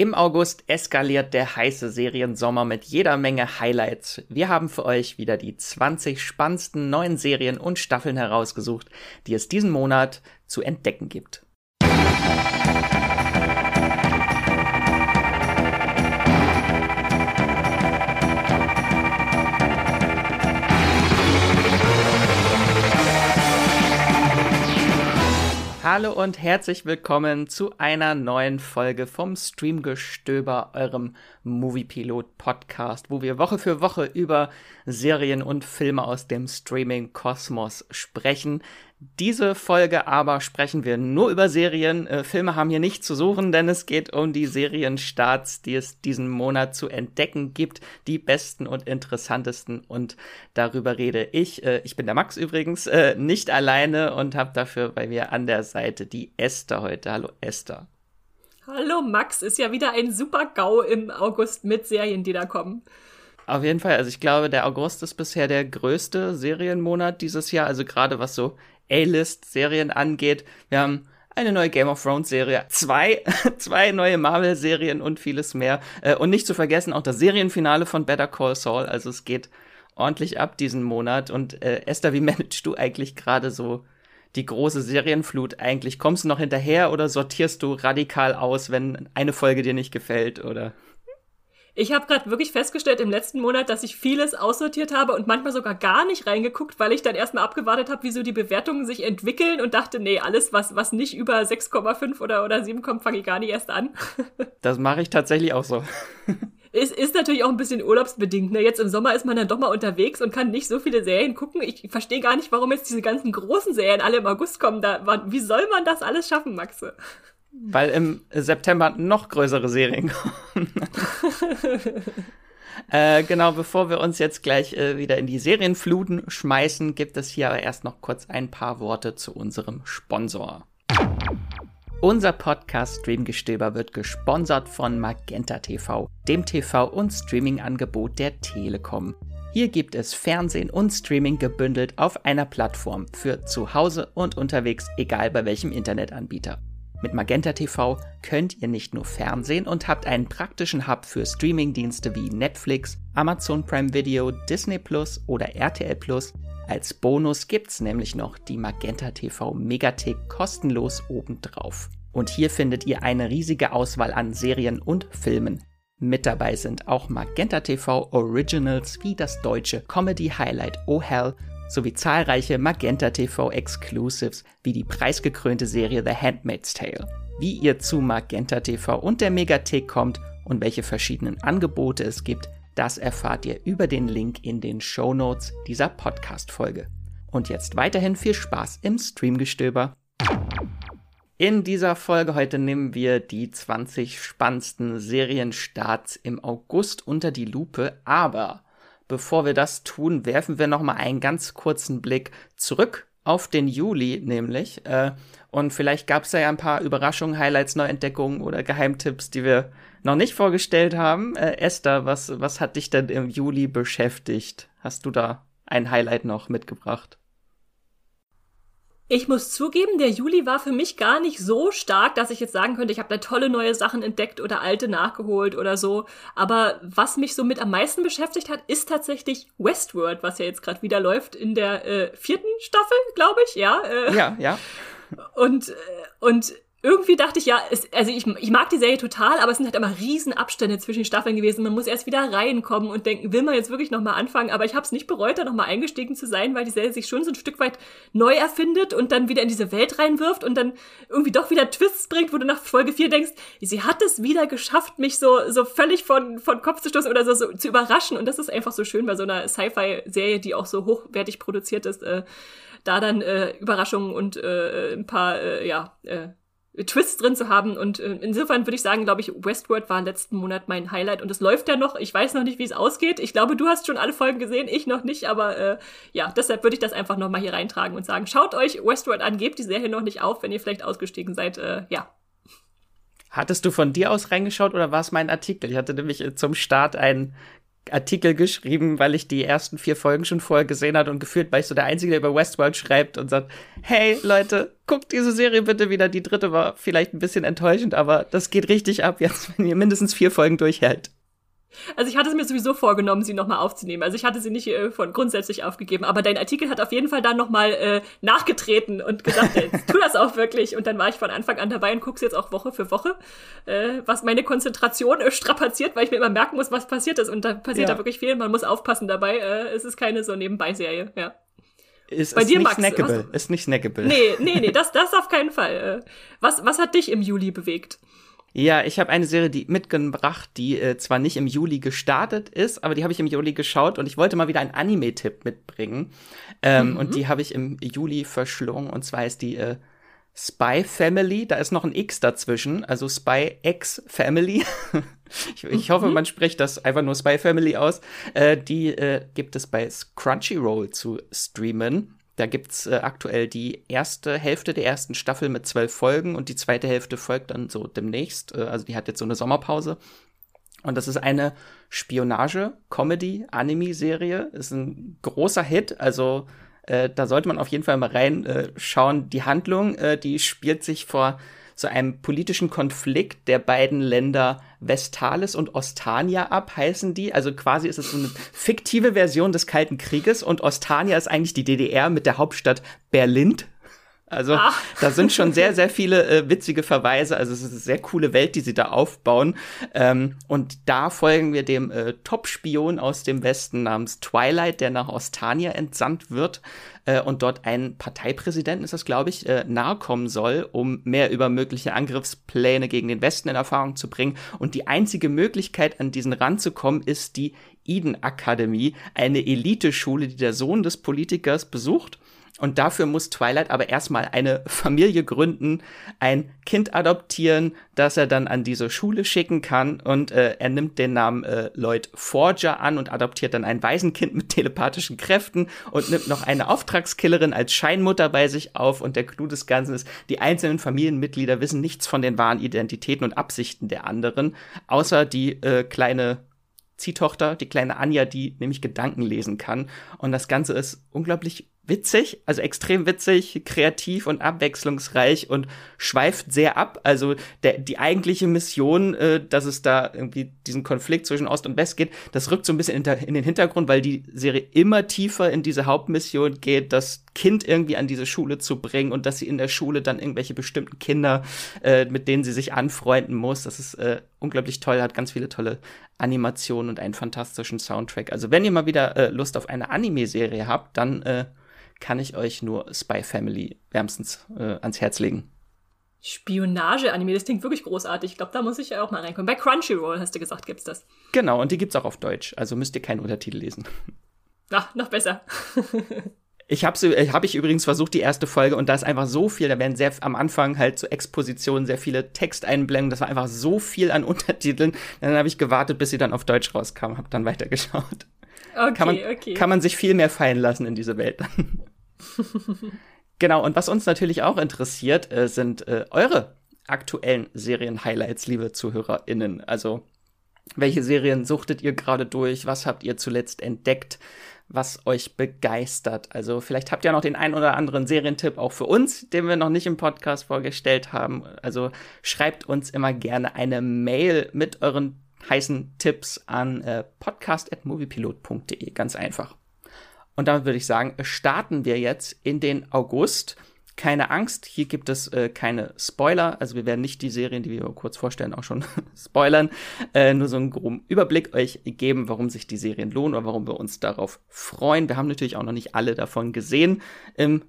Im August eskaliert der heiße Seriensommer mit jeder Menge Highlights. Wir haben für euch wieder die 20 spannendsten neuen Serien und Staffeln herausgesucht, die es diesen Monat zu entdecken gibt. Hallo und herzlich willkommen zu einer neuen Folge vom Streamgestöber, eurem Moviepilot Podcast, wo wir Woche für Woche über Serien und Filme aus dem Streaming-Kosmos sprechen. Diese Folge aber sprechen wir nur über Serien. Äh, Filme haben hier nicht zu suchen, denn es geht um die Serienstarts, die es diesen Monat zu entdecken gibt. Die besten und interessantesten. Und darüber rede ich. Äh, ich bin der Max übrigens, äh, nicht alleine und habe dafür bei mir an der Seite die Esther heute. Hallo Esther. Hallo Max, ist ja wieder ein super GAU im August mit Serien, die da kommen. Auf jeden Fall, also ich glaube, der August ist bisher der größte Serienmonat dieses Jahr, also gerade was so A-List-Serien angeht. Wir haben eine neue Game of Thrones Serie, zwei, zwei neue Marvel Serien und vieles mehr. Äh, und nicht zu vergessen auch das Serienfinale von Better Call Saul. Also es geht ordentlich ab diesen Monat. Und äh, Esther, wie managst du eigentlich gerade so die große Serienflut eigentlich? Kommst du noch hinterher oder sortierst du radikal aus, wenn eine Folge dir nicht gefällt oder? Ich habe gerade wirklich festgestellt im letzten Monat, dass ich vieles aussortiert habe und manchmal sogar gar nicht reingeguckt, weil ich dann erstmal abgewartet habe, wie so die Bewertungen sich entwickeln und dachte, nee, alles, was, was nicht über 6,5 oder, oder 7 kommt, fange ich gar nicht erst an. das mache ich tatsächlich auch so. Ist, ist natürlich auch ein bisschen urlaubsbedingt. Ne? Jetzt im Sommer ist man dann doch mal unterwegs und kann nicht so viele Serien gucken. Ich verstehe gar nicht, warum jetzt diese ganzen großen Serien alle im August kommen. Da, wie soll man das alles schaffen, Maxe? Weil im September noch größere Serien kommen. äh, genau, bevor wir uns jetzt gleich äh, wieder in die Serienfluten schmeißen, gibt es hier aber erst noch kurz ein paar Worte zu unserem Sponsor. Unser Podcast Streamgestöber wird gesponsert von Magenta TV, dem TV- und Streaming-Angebot der Telekom. Hier gibt es Fernsehen und Streaming gebündelt auf einer Plattform für zu Hause und unterwegs, egal bei welchem Internetanbieter. Mit Magenta TV könnt ihr nicht nur Fernsehen und habt einen praktischen Hub für Streamingdienste wie Netflix, Amazon Prime Video, Disney Plus oder RTL Plus. Als Bonus gibt's nämlich noch die Magenta TV Megathek kostenlos obendrauf. Und hier findet ihr eine riesige Auswahl an Serien und Filmen. Mit dabei sind auch Magenta TV Originals wie das deutsche Comedy Highlight Oh Hell sowie zahlreiche Magenta TV Exclusives wie die preisgekrönte Serie The Handmaid's Tale. Wie ihr zu Magenta TV und der Megathek kommt und welche verschiedenen Angebote es gibt, das erfahrt ihr über den Link in den Show Notes dieser Podcast-Folge. Und jetzt weiterhin viel Spaß im Streamgestöber. In dieser Folge heute nehmen wir die 20 spannendsten Serienstarts im August unter die Lupe, aber Bevor wir das tun, werfen wir noch mal einen ganz kurzen Blick zurück auf den Juli nämlich. Äh, und vielleicht gab es ja ein paar Überraschungen, Highlights, Neuentdeckungen oder Geheimtipps, die wir noch nicht vorgestellt haben. Äh, Esther, was, was hat dich denn im Juli beschäftigt? Hast du da ein Highlight noch mitgebracht? Ich muss zugeben, der Juli war für mich gar nicht so stark, dass ich jetzt sagen könnte, ich habe da tolle neue Sachen entdeckt oder alte nachgeholt oder so. Aber was mich so mit am meisten beschäftigt hat, ist tatsächlich Westworld, was ja jetzt gerade wieder läuft in der äh, vierten Staffel, glaube ich, ja. Äh, ja, ja. Und, äh, und irgendwie dachte ich ja, es, also ich, ich mag die Serie total, aber es sind halt immer riesen Abstände zwischen den Staffeln gewesen. Man muss erst wieder reinkommen und denken, will man jetzt wirklich nochmal anfangen? Aber ich habe es nicht bereut, da nochmal eingestiegen zu sein, weil die Serie sich schon so ein Stück weit neu erfindet und dann wieder in diese Welt reinwirft und dann irgendwie doch wieder Twists bringt, wo du nach Folge 4 denkst, sie hat es wieder geschafft, mich so, so völlig von, von Kopf zu stoßen oder so, so zu überraschen. Und das ist einfach so schön bei so einer Sci-Fi-Serie, die auch so hochwertig produziert ist, äh, da dann äh, Überraschungen und äh, ein paar, äh, ja, äh, Twists drin zu haben. Und äh, insofern würde ich sagen, glaube ich, Westworld war letzten Monat mein Highlight und es läuft ja noch. Ich weiß noch nicht, wie es ausgeht. Ich glaube, du hast schon alle Folgen gesehen, ich noch nicht, aber äh, ja, deshalb würde ich das einfach nochmal hier reintragen und sagen, schaut euch Westworld an, gebt die Serie noch nicht auf, wenn ihr vielleicht ausgestiegen seid. Äh, ja. Hattest du von dir aus reingeschaut oder war es mein Artikel? Ich hatte nämlich zum Start einen Artikel geschrieben, weil ich die ersten vier Folgen schon vorher gesehen hatte und gefühlt war ich so der Einzige, der über Westworld schreibt und sagt, hey Leute, guckt diese Serie bitte wieder. Die dritte war vielleicht ein bisschen enttäuschend, aber das geht richtig ab jetzt, wenn ihr mindestens vier Folgen durchhält. Also ich hatte es mir sowieso vorgenommen, sie nochmal aufzunehmen. Also ich hatte sie nicht äh, von grundsätzlich aufgegeben, aber dein Artikel hat auf jeden Fall dann nochmal äh, nachgetreten und gesagt, äh, tu das auch wirklich. Und dann war ich von Anfang an dabei und guck's jetzt auch Woche für Woche, äh, was meine Konzentration äh, strapaziert, weil ich mir immer merken muss, was passiert ist. Und da passiert ja. da wirklich viel. Man muss aufpassen dabei. Äh, es ist keine so Nebenbei-Serie, ja. Ist, Bei ist dir, nicht Max, snackable. Ist nicht snackable. Nee, nee, nee, das, das auf keinen Fall. Äh, was, was hat dich im Juli bewegt? Ja, ich habe eine Serie die mitgebracht, die äh, zwar nicht im Juli gestartet ist, aber die habe ich im Juli geschaut und ich wollte mal wieder einen Anime-Tipp mitbringen. Ähm, mhm. Und die habe ich im Juli verschlungen und zwar ist die äh, Spy Family. Da ist noch ein X dazwischen, also Spy X Family. ich, ich hoffe, mhm. man spricht das einfach nur Spy Family aus. Äh, die äh, gibt es bei Crunchyroll zu streamen. Da gibt's äh, aktuell die erste Hälfte der ersten Staffel mit zwölf Folgen und die zweite Hälfte folgt dann so demnächst. Äh, also die hat jetzt so eine Sommerpause. Und das ist eine Spionage-Comedy-Anime-Serie. Ist ein großer Hit. Also äh, da sollte man auf jeden Fall mal reinschauen. Die Handlung, äh, die spielt sich vor so einem politischen Konflikt der beiden Länder Vestalis und Ostania ab, heißen die. Also quasi ist es so eine fiktive Version des Kalten Krieges und Ostania ist eigentlich die DDR mit der Hauptstadt Berlin. Also ah. da sind schon sehr, sehr viele äh, witzige Verweise. Also es ist eine sehr coole Welt, die sie da aufbauen. Ähm, und da folgen wir dem äh, Top-Spion aus dem Westen namens Twilight, der nach Ostania entsandt wird äh, und dort einen Parteipräsidenten, ist das glaube ich, äh, nahe kommen soll, um mehr über mögliche Angriffspläne gegen den Westen in Erfahrung zu bringen. Und die einzige Möglichkeit, an diesen ranzukommen, ist die Eden Akademie, eine Eliteschule, die der Sohn des Politikers besucht und dafür muss Twilight aber erstmal eine Familie gründen, ein Kind adoptieren, das er dann an diese Schule schicken kann. Und äh, er nimmt den Namen äh, Lloyd Forger an und adoptiert dann ein Waisenkind mit telepathischen Kräften und nimmt noch eine Auftragskillerin als Scheinmutter bei sich auf. Und der Clou des Ganzen ist, die einzelnen Familienmitglieder wissen nichts von den wahren Identitäten und Absichten der anderen, außer die äh, kleine Ziehtochter, die kleine Anja, die nämlich Gedanken lesen kann. Und das Ganze ist unglaublich witzig, also extrem witzig, kreativ und abwechslungsreich und schweift sehr ab. Also der, die eigentliche Mission, äh, dass es da irgendwie diesen Konflikt zwischen Ost und West geht, das rückt so ein bisschen in, in den Hintergrund, weil die Serie immer tiefer in diese Hauptmission geht, das Kind irgendwie an diese Schule zu bringen und dass sie in der Schule dann irgendwelche bestimmten Kinder, äh, mit denen sie sich anfreunden muss. Das ist äh, unglaublich toll, hat ganz viele tolle Animationen und einen fantastischen Soundtrack. Also wenn ihr mal wieder äh, Lust auf eine Anime-Serie habt, dann äh, kann ich euch nur Spy Family wärmstens äh, ans Herz legen. Spionage-Anime, das klingt wirklich großartig. Ich glaube, da muss ich ja auch mal reinkommen. Bei Crunchyroll hast du gesagt, gibt's das. Genau, und die gibt's auch auf Deutsch. Also müsst ihr keinen Untertitel lesen. Ach, noch besser. Ich habe äh, hab ich übrigens versucht, die erste Folge, und da ist einfach so viel, da werden sehr am Anfang halt so Expositionen, sehr viele Texteinblendungen, das war einfach so viel an Untertiteln. Dann habe ich gewartet, bis sie dann auf Deutsch rauskam, habe dann weitergeschaut. Okay, kann man, okay. Kann man sich viel mehr fallen lassen in diese Welt dann. genau, und was uns natürlich auch interessiert, äh, sind äh, eure aktuellen Serien-Highlights, liebe ZuhörerInnen. Also, welche Serien suchtet ihr gerade durch? Was habt ihr zuletzt entdeckt? Was euch begeistert? Also, vielleicht habt ihr noch den einen oder anderen Serientipp auch für uns, den wir noch nicht im Podcast vorgestellt haben. Also, schreibt uns immer gerne eine Mail mit euren heißen Tipps an äh, podcast.moviepilot.de. Ganz einfach. Und damit würde ich sagen, starten wir jetzt in den August. Keine Angst, hier gibt es äh, keine Spoiler. Also wir werden nicht die Serien, die wir kurz vorstellen, auch schon spoilern. Äh, nur so einen groben Überblick euch geben, warum sich die Serien lohnen oder warum wir uns darauf freuen. Wir haben natürlich auch noch nicht alle davon gesehen. Im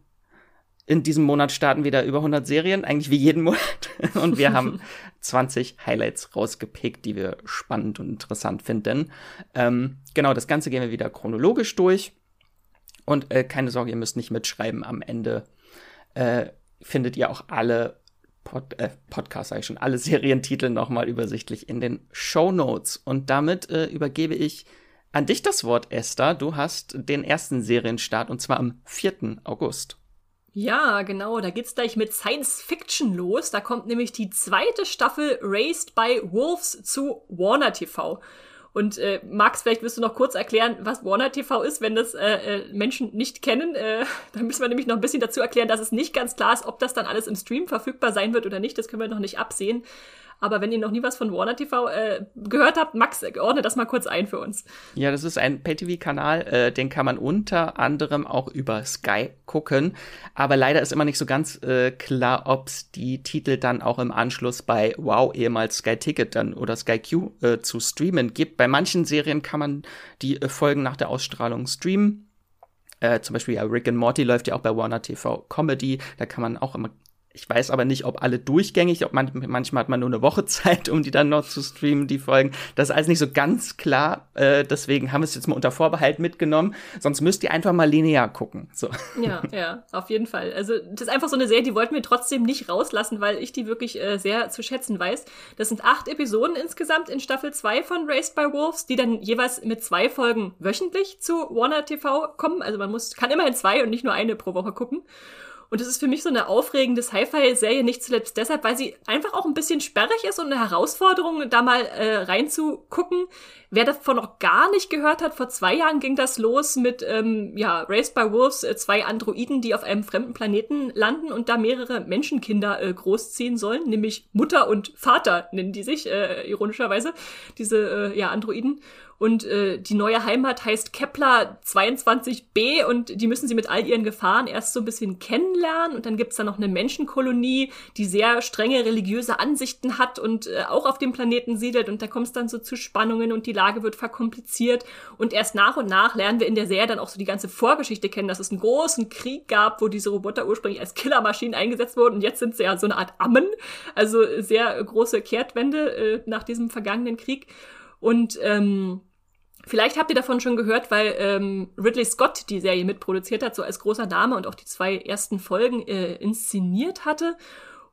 in diesem Monat starten wieder über 100 Serien, eigentlich wie jeden Monat. Und wir haben 20 Highlights rausgepickt, die wir spannend und interessant finden. Ähm, genau, das Ganze gehen wir wieder chronologisch durch. Und äh, keine Sorge, ihr müsst nicht mitschreiben. Am Ende äh, findet ihr auch alle Pod, äh, Podcasts, sage ich schon, alle Serientitel nochmal übersichtlich in den Show Notes. Und damit äh, übergebe ich an dich das Wort, Esther. Du hast den ersten Serienstart und zwar am 4. August. Ja, genau, da geht's gleich mit Science Fiction los. Da kommt nämlich die zweite Staffel Raised by Wolves zu Warner TV. Und äh, Max, vielleicht wirst du noch kurz erklären, was Warner TV ist, wenn das äh, äh, Menschen nicht kennen. Äh, dann müssen wir nämlich noch ein bisschen dazu erklären, dass es nicht ganz klar ist, ob das dann alles im Stream verfügbar sein wird oder nicht. Das können wir noch nicht absehen. Aber wenn ihr noch nie was von Warner TV äh, gehört habt, Max, ordne das mal kurz ein für uns. Ja, das ist ein Pay-TV-Kanal, äh, den kann man unter anderem auch über Sky gucken. Aber leider ist immer nicht so ganz äh, klar, ob es die Titel dann auch im Anschluss bei Wow, ehemals Sky Ticket dann oder Sky Q äh, zu streamen gibt. Bei manchen Serien kann man die äh, Folgen nach der Ausstrahlung streamen. Äh, zum Beispiel ja, Rick and Morty läuft ja auch bei Warner TV Comedy. Da kann man auch immer ich weiß aber nicht, ob alle durchgängig, ob man, manchmal hat man nur eine Woche Zeit, um die dann noch zu streamen, die Folgen. Das ist alles nicht so ganz klar. Äh, deswegen haben wir es jetzt mal unter Vorbehalt mitgenommen. Sonst müsst ihr einfach mal linear gucken. So. Ja, ja, auf jeden Fall. Also das ist einfach so eine Serie, die wollten wir trotzdem nicht rauslassen, weil ich die wirklich äh, sehr zu schätzen weiß. Das sind acht Episoden insgesamt in Staffel 2 von Raised by Wolves, die dann jeweils mit zwei Folgen wöchentlich zu Warner TV kommen. Also man muss, kann immerhin zwei und nicht nur eine pro Woche gucken. Und es ist für mich so eine aufregende Sci-Fi-Serie, nicht zuletzt deshalb, weil sie einfach auch ein bisschen sperrig ist und eine Herausforderung, da mal äh, reinzugucken. Wer davon noch gar nicht gehört hat, vor zwei Jahren ging das los mit ähm, ja, Raised by Wolves, äh, zwei Androiden, die auf einem fremden Planeten landen und da mehrere Menschenkinder äh, großziehen sollen, nämlich Mutter und Vater nennen die sich, äh, ironischerweise, diese äh, ja, Androiden. Und äh, die neue Heimat heißt Kepler 22b und die müssen sie mit all ihren Gefahren erst so ein bisschen kennenlernen. Und dann gibt's da noch eine Menschenkolonie, die sehr strenge religiöse Ansichten hat und äh, auch auf dem Planeten siedelt. Und da kommt es dann so zu Spannungen und die Lage wird verkompliziert. Und erst nach und nach lernen wir in der Serie dann auch so die ganze Vorgeschichte kennen, dass es einen großen Krieg gab, wo diese Roboter ursprünglich als Killermaschinen eingesetzt wurden. Und jetzt sind sie ja so eine Art Ammen. Also sehr große Kehrtwende äh, nach diesem vergangenen Krieg. Und ähm, Vielleicht habt ihr davon schon gehört, weil ähm, Ridley Scott die Serie mitproduziert hat, so als großer Name und auch die zwei ersten Folgen äh, inszeniert hatte.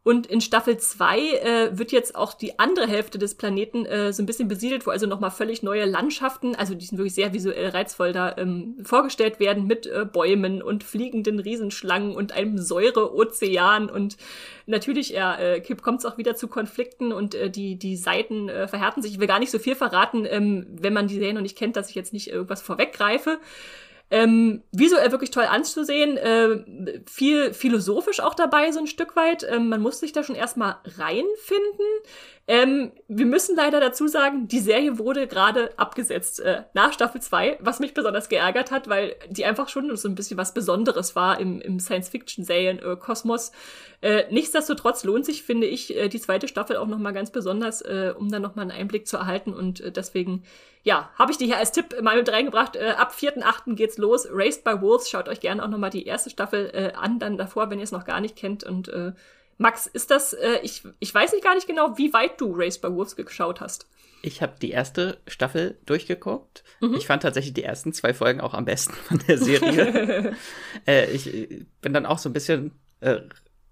Und in Staffel 2 äh, wird jetzt auch die andere Hälfte des Planeten äh, so ein bisschen besiedelt, wo also nochmal völlig neue Landschaften, also die sind wirklich sehr visuell reizvoll da, ähm, vorgestellt werden mit äh, Bäumen und fliegenden Riesenschlangen und einem Säureozean. Und natürlich, ja, äh, kommt es auch wieder zu Konflikten und äh, die, die Seiten äh, verhärten sich. Ich will gar nicht so viel verraten, ähm, wenn man die Serie noch nicht kennt, dass ich jetzt nicht irgendwas vorweggreife. Ähm, visuell wirklich toll anzusehen, äh, viel philosophisch auch dabei, so ein Stück weit. Ähm, man muss sich da schon erstmal reinfinden. Ähm, wir müssen leider dazu sagen, die Serie wurde gerade abgesetzt äh, nach Staffel 2, was mich besonders geärgert hat, weil die einfach schon so ein bisschen was Besonderes war im, im Science-Fiction-Serien-Kosmos. Äh, nichtsdestotrotz lohnt sich, finde ich, äh, die zweite Staffel auch nochmal ganz besonders, äh, um dann nochmal einen Einblick zu erhalten. Und äh, deswegen, ja, habe ich die hier als Tipp mal mit reingebracht. Äh, ab 4.8. geht's los. Raised by Wolves. Schaut euch gerne auch nochmal die erste Staffel an, dann davor, wenn ihr es noch gar nicht kennt. Und Max, ist das, äh, ich, ich weiß nicht gar nicht genau, wie weit du Race by Wolves geschaut hast. Ich habe die erste Staffel durchgeguckt. Mhm. Ich fand tatsächlich die ersten zwei Folgen auch am besten von der Serie. äh, ich bin dann auch so ein bisschen äh,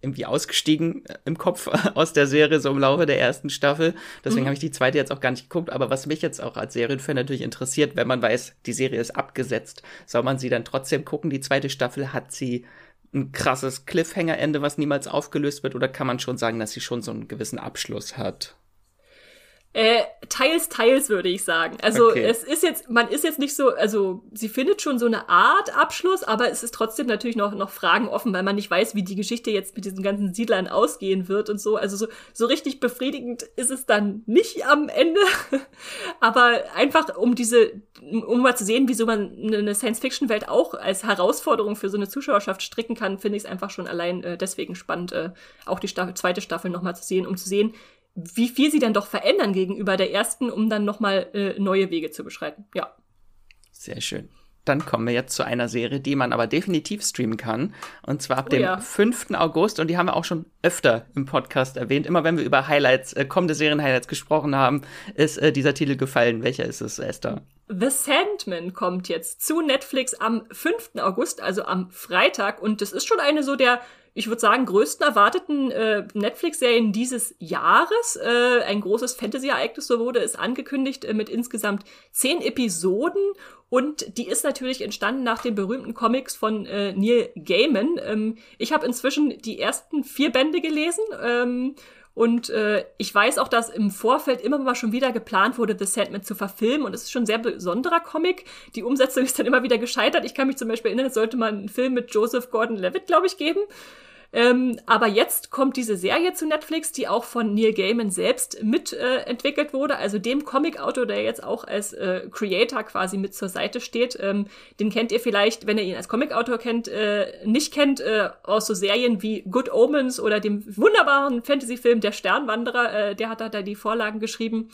irgendwie ausgestiegen äh, im Kopf aus der Serie, so im Laufe der ersten Staffel. Deswegen mhm. habe ich die zweite jetzt auch gar nicht geguckt. Aber was mich jetzt auch als Serienfan natürlich interessiert, wenn man weiß, die Serie ist abgesetzt, soll man sie dann trotzdem gucken? Die zweite Staffel hat sie ein krasses Cliffhanger-Ende, was niemals aufgelöst wird, oder kann man schon sagen, dass sie schon so einen gewissen Abschluss hat? Äh, teils, teils würde ich sagen. Also okay. es ist jetzt, man ist jetzt nicht so, also sie findet schon so eine Art Abschluss, aber es ist trotzdem natürlich noch, noch Fragen offen, weil man nicht weiß, wie die Geschichte jetzt mit diesen ganzen Siedlern ausgehen wird und so. Also so, so richtig befriedigend ist es dann nicht am Ende. aber einfach um diese, um mal zu sehen, wieso man eine Science-Fiction-Welt auch als Herausforderung für so eine Zuschauerschaft stricken kann, finde ich es einfach schon allein äh, deswegen spannend, äh, auch die Staffel, zweite Staffel nochmal zu sehen, um zu sehen, wie viel sie dann doch verändern gegenüber der ersten, um dann nochmal äh, neue Wege zu beschreiten. Ja. Sehr schön. Dann kommen wir jetzt zu einer Serie, die man aber definitiv streamen kann. Und zwar ab oh, dem ja. 5. August. Und die haben wir auch schon öfter im Podcast erwähnt. Immer wenn wir über Highlights, äh, kommende Serien-Highlights gesprochen haben, ist äh, dieser Titel gefallen. Welcher ist es, Esther? The Sandman kommt jetzt zu Netflix am 5. August, also am Freitag. Und das ist schon eine so der ich würde sagen, größten erwarteten äh, Netflix-Serien dieses Jahres. Äh, ein großes Fantasy-Ereignis, so wurde es angekündigt, äh, mit insgesamt zehn Episoden. Und die ist natürlich entstanden nach den berühmten Comics von äh, Neil Gaiman. Ähm, ich habe inzwischen die ersten vier Bände gelesen. Ähm, Und äh, ich weiß auch, dass im Vorfeld immer mal schon wieder geplant wurde, The Sandman zu verfilmen. Und es ist schon ein sehr besonderer Comic. Die Umsetzung ist dann immer wieder gescheitert. Ich kann mich zum Beispiel erinnern, es sollte mal einen Film mit Joseph Gordon-Levitt, glaube ich, geben. Ähm, aber jetzt kommt diese Serie zu Netflix, die auch von Neil Gaiman selbst mitentwickelt äh, wurde, also dem Comic-Autor, der jetzt auch als äh, Creator quasi mit zur Seite steht. Ähm, den kennt ihr vielleicht, wenn ihr ihn als Comic-Autor kennt, äh, nicht kennt, äh, aus so Serien wie Good Omens oder dem wunderbaren Fantasy-Film Der Sternwanderer. Äh, der hat da die Vorlagen geschrieben.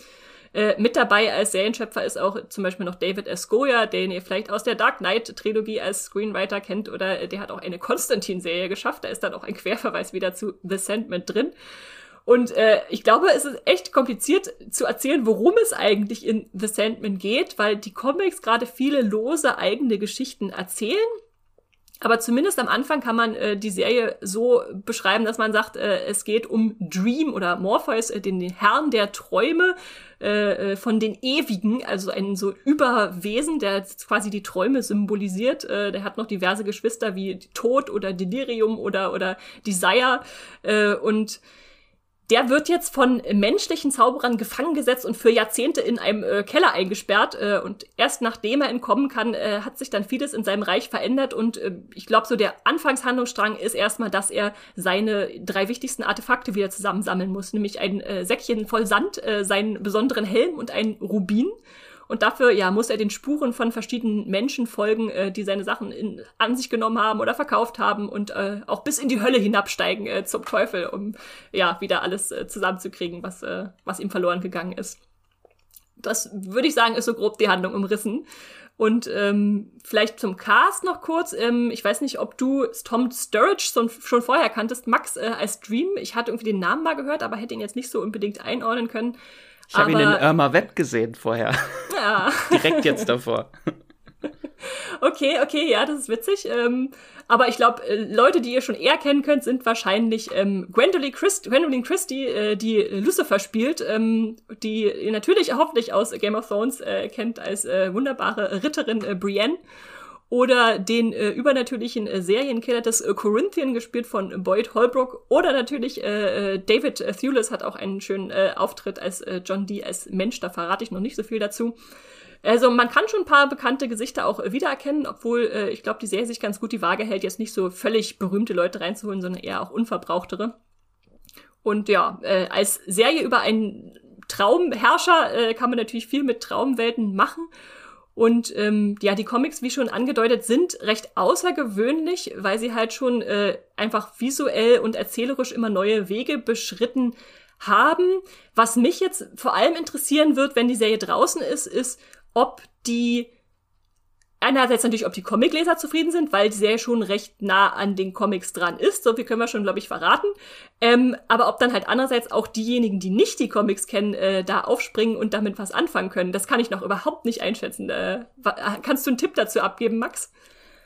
Äh, mit dabei als Serienschöpfer ist auch zum Beispiel noch David S. Goya, den ihr vielleicht aus der Dark Knight-Trilogie als Screenwriter kennt, oder äh, der hat auch eine Konstantin-Serie geschafft. Da ist dann auch ein Querverweis wieder zu The Sandman drin. Und äh, ich glaube, es ist echt kompliziert zu erzählen, worum es eigentlich in The Sandman geht, weil die Comics gerade viele lose eigene Geschichten erzählen aber zumindest am Anfang kann man äh, die Serie so beschreiben, dass man sagt, äh, es geht um Dream oder Morpheus, äh, den, den Herrn der Träume äh, äh, von den Ewigen, also ein so Überwesen, der quasi die Träume symbolisiert. Äh, der hat noch diverse Geschwister wie Tod oder Delirium oder, oder Desire. Äh, und der wird jetzt von menschlichen Zauberern gefangen gesetzt und für Jahrzehnte in einem äh, Keller eingesperrt. Äh, und erst nachdem er entkommen kann, äh, hat sich dann vieles in seinem Reich verändert. Und äh, ich glaube, so der Anfangshandlungsstrang ist erstmal, dass er seine drei wichtigsten Artefakte wieder zusammensammeln muss, nämlich ein äh, Säckchen voll Sand, äh, seinen besonderen Helm und ein Rubin. Und dafür, ja, muss er den Spuren von verschiedenen Menschen folgen, äh, die seine Sachen in, an sich genommen haben oder verkauft haben und äh, auch bis in die Hölle hinabsteigen äh, zum Teufel, um ja wieder alles äh, zusammenzukriegen, was, äh, was ihm verloren gegangen ist. Das würde ich sagen, ist so grob die Handlung umrissen. Und ähm, vielleicht zum Cast noch kurz. Ähm, ich weiß nicht, ob du Tom Sturridge schon, schon vorher kanntest, Max äh, als Dream. Ich hatte irgendwie den Namen mal gehört, aber hätte ihn jetzt nicht so unbedingt einordnen können. Ich habe ihn in Irma Web gesehen vorher. Ja. Direkt jetzt davor. Okay, okay, ja, das ist witzig. Ähm, aber ich glaube, äh, Leute, die ihr schon eher kennen könnt, sind wahrscheinlich ähm, Gwendolyn, Christ Gwendolyn Christie, äh, die Lucifer spielt, ähm, die ihr natürlich hoffentlich aus Game of Thrones äh, kennt als äh, wunderbare Ritterin äh, Brienne oder den äh, übernatürlichen äh, Serienkiller des äh, Corinthian, gespielt von Boyd Holbrook, oder natürlich äh, äh David Thewlis hat auch einen schönen äh, Auftritt als äh, John Dee als Mensch, da verrate ich noch nicht so viel dazu. Also man kann schon ein paar bekannte Gesichter auch äh, wiedererkennen, obwohl äh, ich glaube, die Serie sich ganz gut die Waage hält, jetzt nicht so völlig berühmte Leute reinzuholen, sondern eher auch unverbrauchtere. Und ja, äh, als Serie über einen Traumherrscher äh, kann man natürlich viel mit Traumwelten machen. Und ähm, ja, die Comics, wie schon angedeutet, sind recht außergewöhnlich, weil sie halt schon äh, einfach visuell und erzählerisch immer neue Wege beschritten haben. Was mich jetzt vor allem interessieren wird, wenn die Serie draußen ist, ist, ob die einerseits natürlich, ob die Comicleser zufrieden sind, weil die Serie schon recht nah an den Comics dran ist. So viel können wir schon, glaube ich, verraten. Ähm, aber ob dann halt andererseits auch diejenigen, die nicht die Comics kennen, äh, da aufspringen und damit was anfangen können, das kann ich noch überhaupt nicht einschätzen. Äh, kannst du einen Tipp dazu abgeben, Max?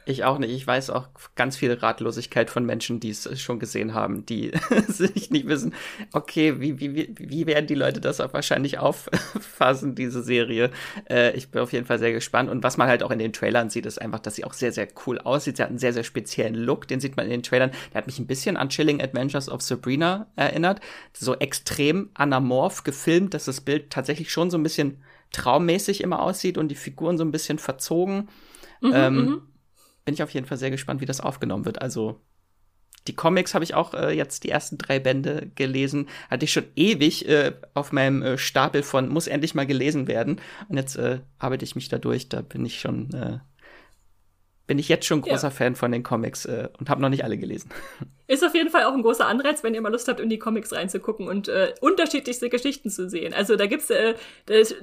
Ich auch nicht. Ich weiß auch ganz viel Ratlosigkeit von Menschen, die es schon gesehen haben, die sich nicht wissen, okay, wie, wie, wie werden die Leute das auch wahrscheinlich auffassen, diese Serie. Äh, ich bin auf jeden Fall sehr gespannt. Und was man halt auch in den Trailern sieht, ist einfach, dass sie auch sehr, sehr cool aussieht. Sie hat einen sehr, sehr speziellen Look, den sieht man in den Trailern. Der hat mich ein bisschen an Chilling Adventures of Sabrina erinnert. So extrem anamorph gefilmt, dass das Bild tatsächlich schon so ein bisschen traummäßig immer aussieht und die Figuren so ein bisschen verzogen. Mhm, ähm, mhm bin ich auf jeden Fall sehr gespannt, wie das aufgenommen wird. Also die Comics habe ich auch äh, jetzt die ersten drei Bände gelesen. Hatte ich schon ewig äh, auf meinem äh, Stapel von muss endlich mal gelesen werden. Und jetzt äh, arbeite ich mich da durch. Da bin ich schon äh, bin ich jetzt schon großer ja. Fan von den Comics äh, und habe noch nicht alle gelesen. Ist auf jeden Fall auch ein großer Anreiz, wenn ihr mal Lust habt, in die Comics reinzugucken und äh, unterschiedlichste Geschichten zu sehen. Also da gibt's äh, das,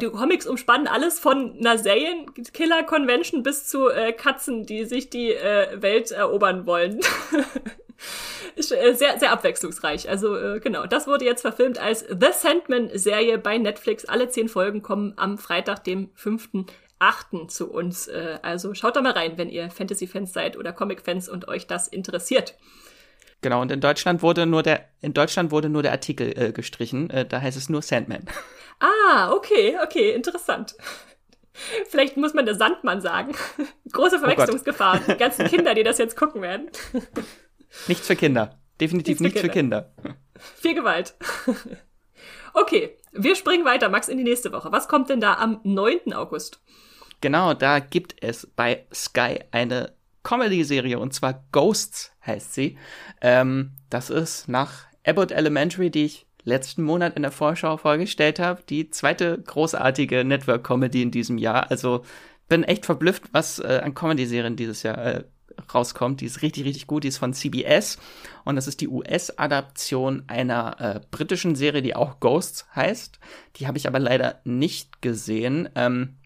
die Comics umspannen alles von einer Serienkiller-Convention bis zu äh, Katzen, die sich die äh, Welt erobern wollen. Ist äh, sehr, sehr abwechslungsreich. Also äh, genau, das wurde jetzt verfilmt als The Sandman-Serie bei Netflix. Alle zehn Folgen kommen am Freitag, dem 5 achten zu uns. Äh, also schaut da mal rein, wenn ihr Fantasy-Fans seid oder Comic-Fans und euch das interessiert. Genau, und in Deutschland wurde nur der, in Deutschland wurde nur der Artikel äh, gestrichen, äh, da heißt es nur Sandman. Ah, okay, okay, interessant. Vielleicht muss man der Sandmann sagen. Große oh Verwechslungsgefahr. Oh Die ganzen Kinder, die das jetzt gucken werden. Nichts für Kinder. Definitiv nichts, für, Kinder. für Kinder. Viel Gewalt. okay, wir springen weiter, Max, in die nächste Woche. Was kommt denn da am 9. August? Genau, da gibt es bei Sky eine Comedy-Serie und zwar Ghosts heißt sie. Ähm, das ist nach Abbott Elementary, die ich letzten Monat in der Vorschau vorgestellt habe, die zweite großartige Network-Comedy in diesem Jahr. Also bin echt verblüfft, was äh, an Comedy-Serien dieses Jahr äh, rauskommt. Die ist richtig, richtig gut. Die ist von CBS und das ist die US-Adaption einer äh, britischen Serie, die auch Ghosts heißt. Die habe ich aber leider nicht gesehen. Ähm,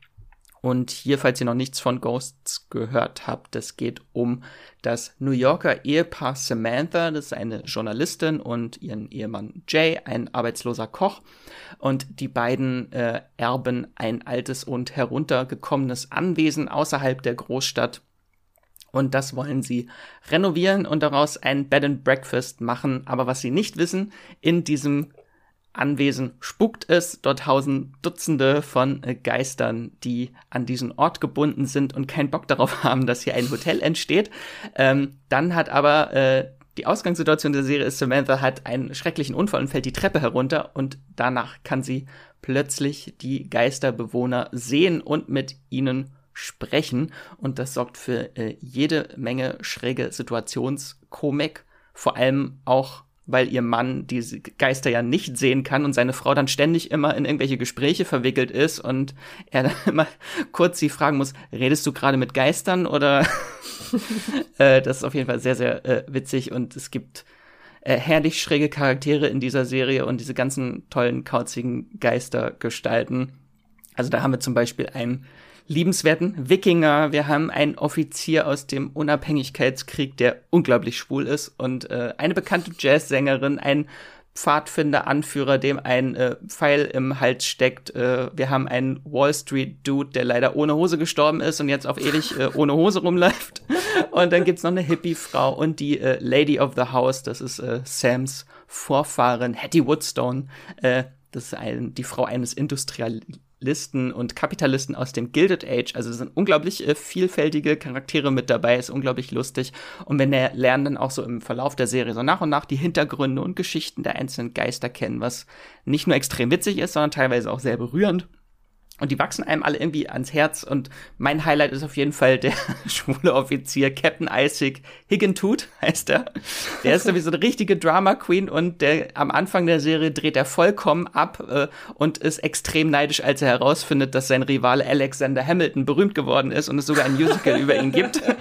und hier, falls ihr noch nichts von Ghosts gehört habt, es geht um das New Yorker Ehepaar Samantha, das ist eine Journalistin und ihren Ehemann Jay, ein arbeitsloser Koch. Und die beiden äh, erben ein altes und heruntergekommenes Anwesen außerhalb der Großstadt. Und das wollen sie renovieren und daraus ein Bed and Breakfast machen. Aber was sie nicht wissen, in diesem Anwesen spukt es. Dort hausen Dutzende von äh, Geistern, die an diesen Ort gebunden sind und keinen Bock darauf haben, dass hier ein Hotel entsteht. Ähm, dann hat aber äh, die Ausgangssituation der Serie ist, Samantha hat einen schrecklichen Unfall und fällt die Treppe herunter und danach kann sie plötzlich die Geisterbewohner sehen und mit ihnen sprechen. Und das sorgt für äh, jede Menge schräge Situationskomik, vor allem auch weil ihr Mann diese Geister ja nicht sehen kann und seine Frau dann ständig immer in irgendwelche Gespräche verwickelt ist und er dann immer kurz sie fragen muss, redest du gerade mit Geistern oder äh, das ist auf jeden Fall sehr, sehr äh, witzig und es gibt äh, herrlich schräge Charaktere in dieser Serie und diese ganzen tollen, kauzigen Geistergestalten. Also da haben wir zum Beispiel einen liebenswerten Wikinger. Wir haben einen Offizier aus dem Unabhängigkeitskrieg, der unglaublich schwul ist und äh, eine bekannte Jazzsängerin, ein Pfadfinder, Anführer, dem ein äh, Pfeil im Hals steckt. Äh, wir haben einen Wall Street Dude, der leider ohne Hose gestorben ist und jetzt auf ewig äh, ohne Hose rumläuft. Und dann gibt's noch eine Hippie-Frau und die äh, Lady of the House, das ist äh, Sams Vorfahrin, Hattie Woodstone. Äh, das ist ein, die Frau eines Industrial Listen und Kapitalisten aus dem Gilded Age. Also es sind unglaublich äh, vielfältige Charaktere mit dabei, ist unglaublich lustig. Und wir lernen dann auch so im Verlauf der Serie so nach und nach die Hintergründe und Geschichten der einzelnen Geister kennen, was nicht nur extrem witzig ist, sondern teilweise auch sehr berührend. Und die wachsen einem alle irgendwie ans Herz. Und mein Highlight ist auf jeden Fall der schwule Offizier, Captain Isaac Higgentooth heißt er. Der ist sowieso eine richtige Drama Queen und der am Anfang der Serie dreht er vollkommen ab äh, und ist extrem neidisch, als er herausfindet, dass sein Rivale Alexander Hamilton berühmt geworden ist und es sogar ein Musical über ihn gibt.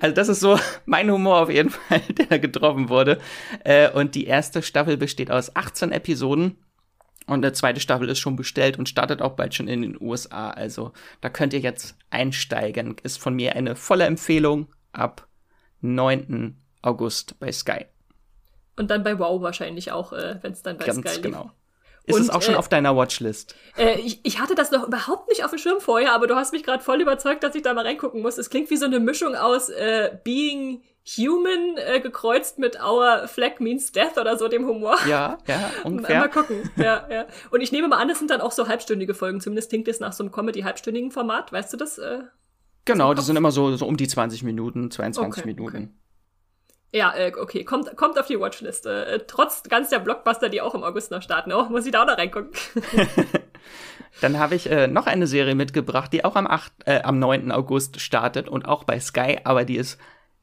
Also das ist so mein Humor auf jeden Fall, der getroffen wurde. Äh, und die erste Staffel besteht aus 18 Episoden und der zweite Staffel ist schon bestellt und startet auch bald schon in den USA. Also da könnt ihr jetzt einsteigen. Ist von mir eine volle Empfehlung ab 9. August bei Sky. Und dann bei Wow wahrscheinlich auch, äh, wenn es dann bei Ganz Sky liegt. genau. Ist und, es auch schon äh, auf deiner Watchlist? Äh, ich, ich hatte das noch überhaupt nicht auf dem Schirm vorher, aber du hast mich gerade voll überzeugt, dass ich da mal reingucken muss. Es klingt wie so eine Mischung aus äh, Being Human äh, gekreuzt mit Our Flag Means Death oder so dem Humor. Ja, ja, ungefähr. Mal gucken. Ja, ja. Und ich nehme mal an, das sind dann auch so halbstündige Folgen. Zumindest klingt es nach so einem Comedy-halbstündigen Format. Weißt du das? Äh, genau, die sind immer so, so um die 20 Minuten, 22 okay, Minuten. Okay. Ja, äh, okay, kommt, kommt auf die Watchliste. Äh, trotz ganz der Blockbuster, die auch im August noch starten. Oh, muss ich da auch noch reingucken. Dann habe ich äh, noch eine Serie mitgebracht, die auch am, 8, äh, am 9. August startet und auch bei Sky, aber die ist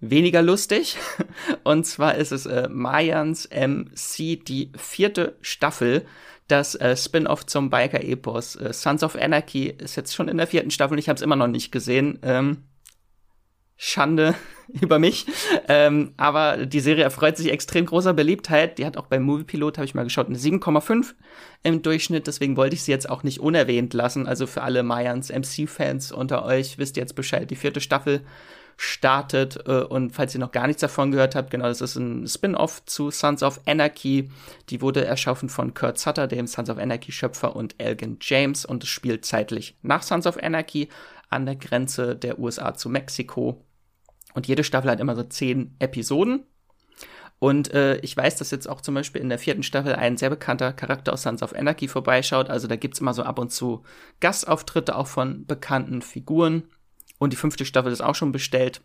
weniger lustig. Und zwar ist es äh, Mayans MC, die vierte Staffel. Das äh, Spin-off zum Biker-Epos. Äh, Sons of Anarchy ist jetzt schon in der vierten Staffel ich habe es immer noch nicht gesehen. Ähm, Schande über mich. Ähm, aber die Serie erfreut sich extrem großer Beliebtheit. Die hat auch beim Moviepilot, habe ich mal geschaut, eine 7,5 im Durchschnitt. Deswegen wollte ich sie jetzt auch nicht unerwähnt lassen. Also für alle Mayans MC-Fans unter euch wisst ihr jetzt Bescheid. Die vierte Staffel startet. Äh, und falls ihr noch gar nichts davon gehört habt, genau, das ist ein Spin-off zu Sons of Anarchy. Die wurde erschaffen von Kurt Sutter, dem Sons of Anarchy-Schöpfer, und Elgin James. Und es spielt zeitlich nach Sons of Anarchy an der Grenze der USA zu Mexiko. Und jede Staffel hat immer so zehn Episoden. Und äh, ich weiß, dass jetzt auch zum Beispiel in der vierten Staffel ein sehr bekannter Charakter aus Sons of Anarchy vorbeischaut. Also da gibt's immer so ab und zu Gastauftritte auch von bekannten Figuren. Und die fünfte Staffel ist auch schon bestellt.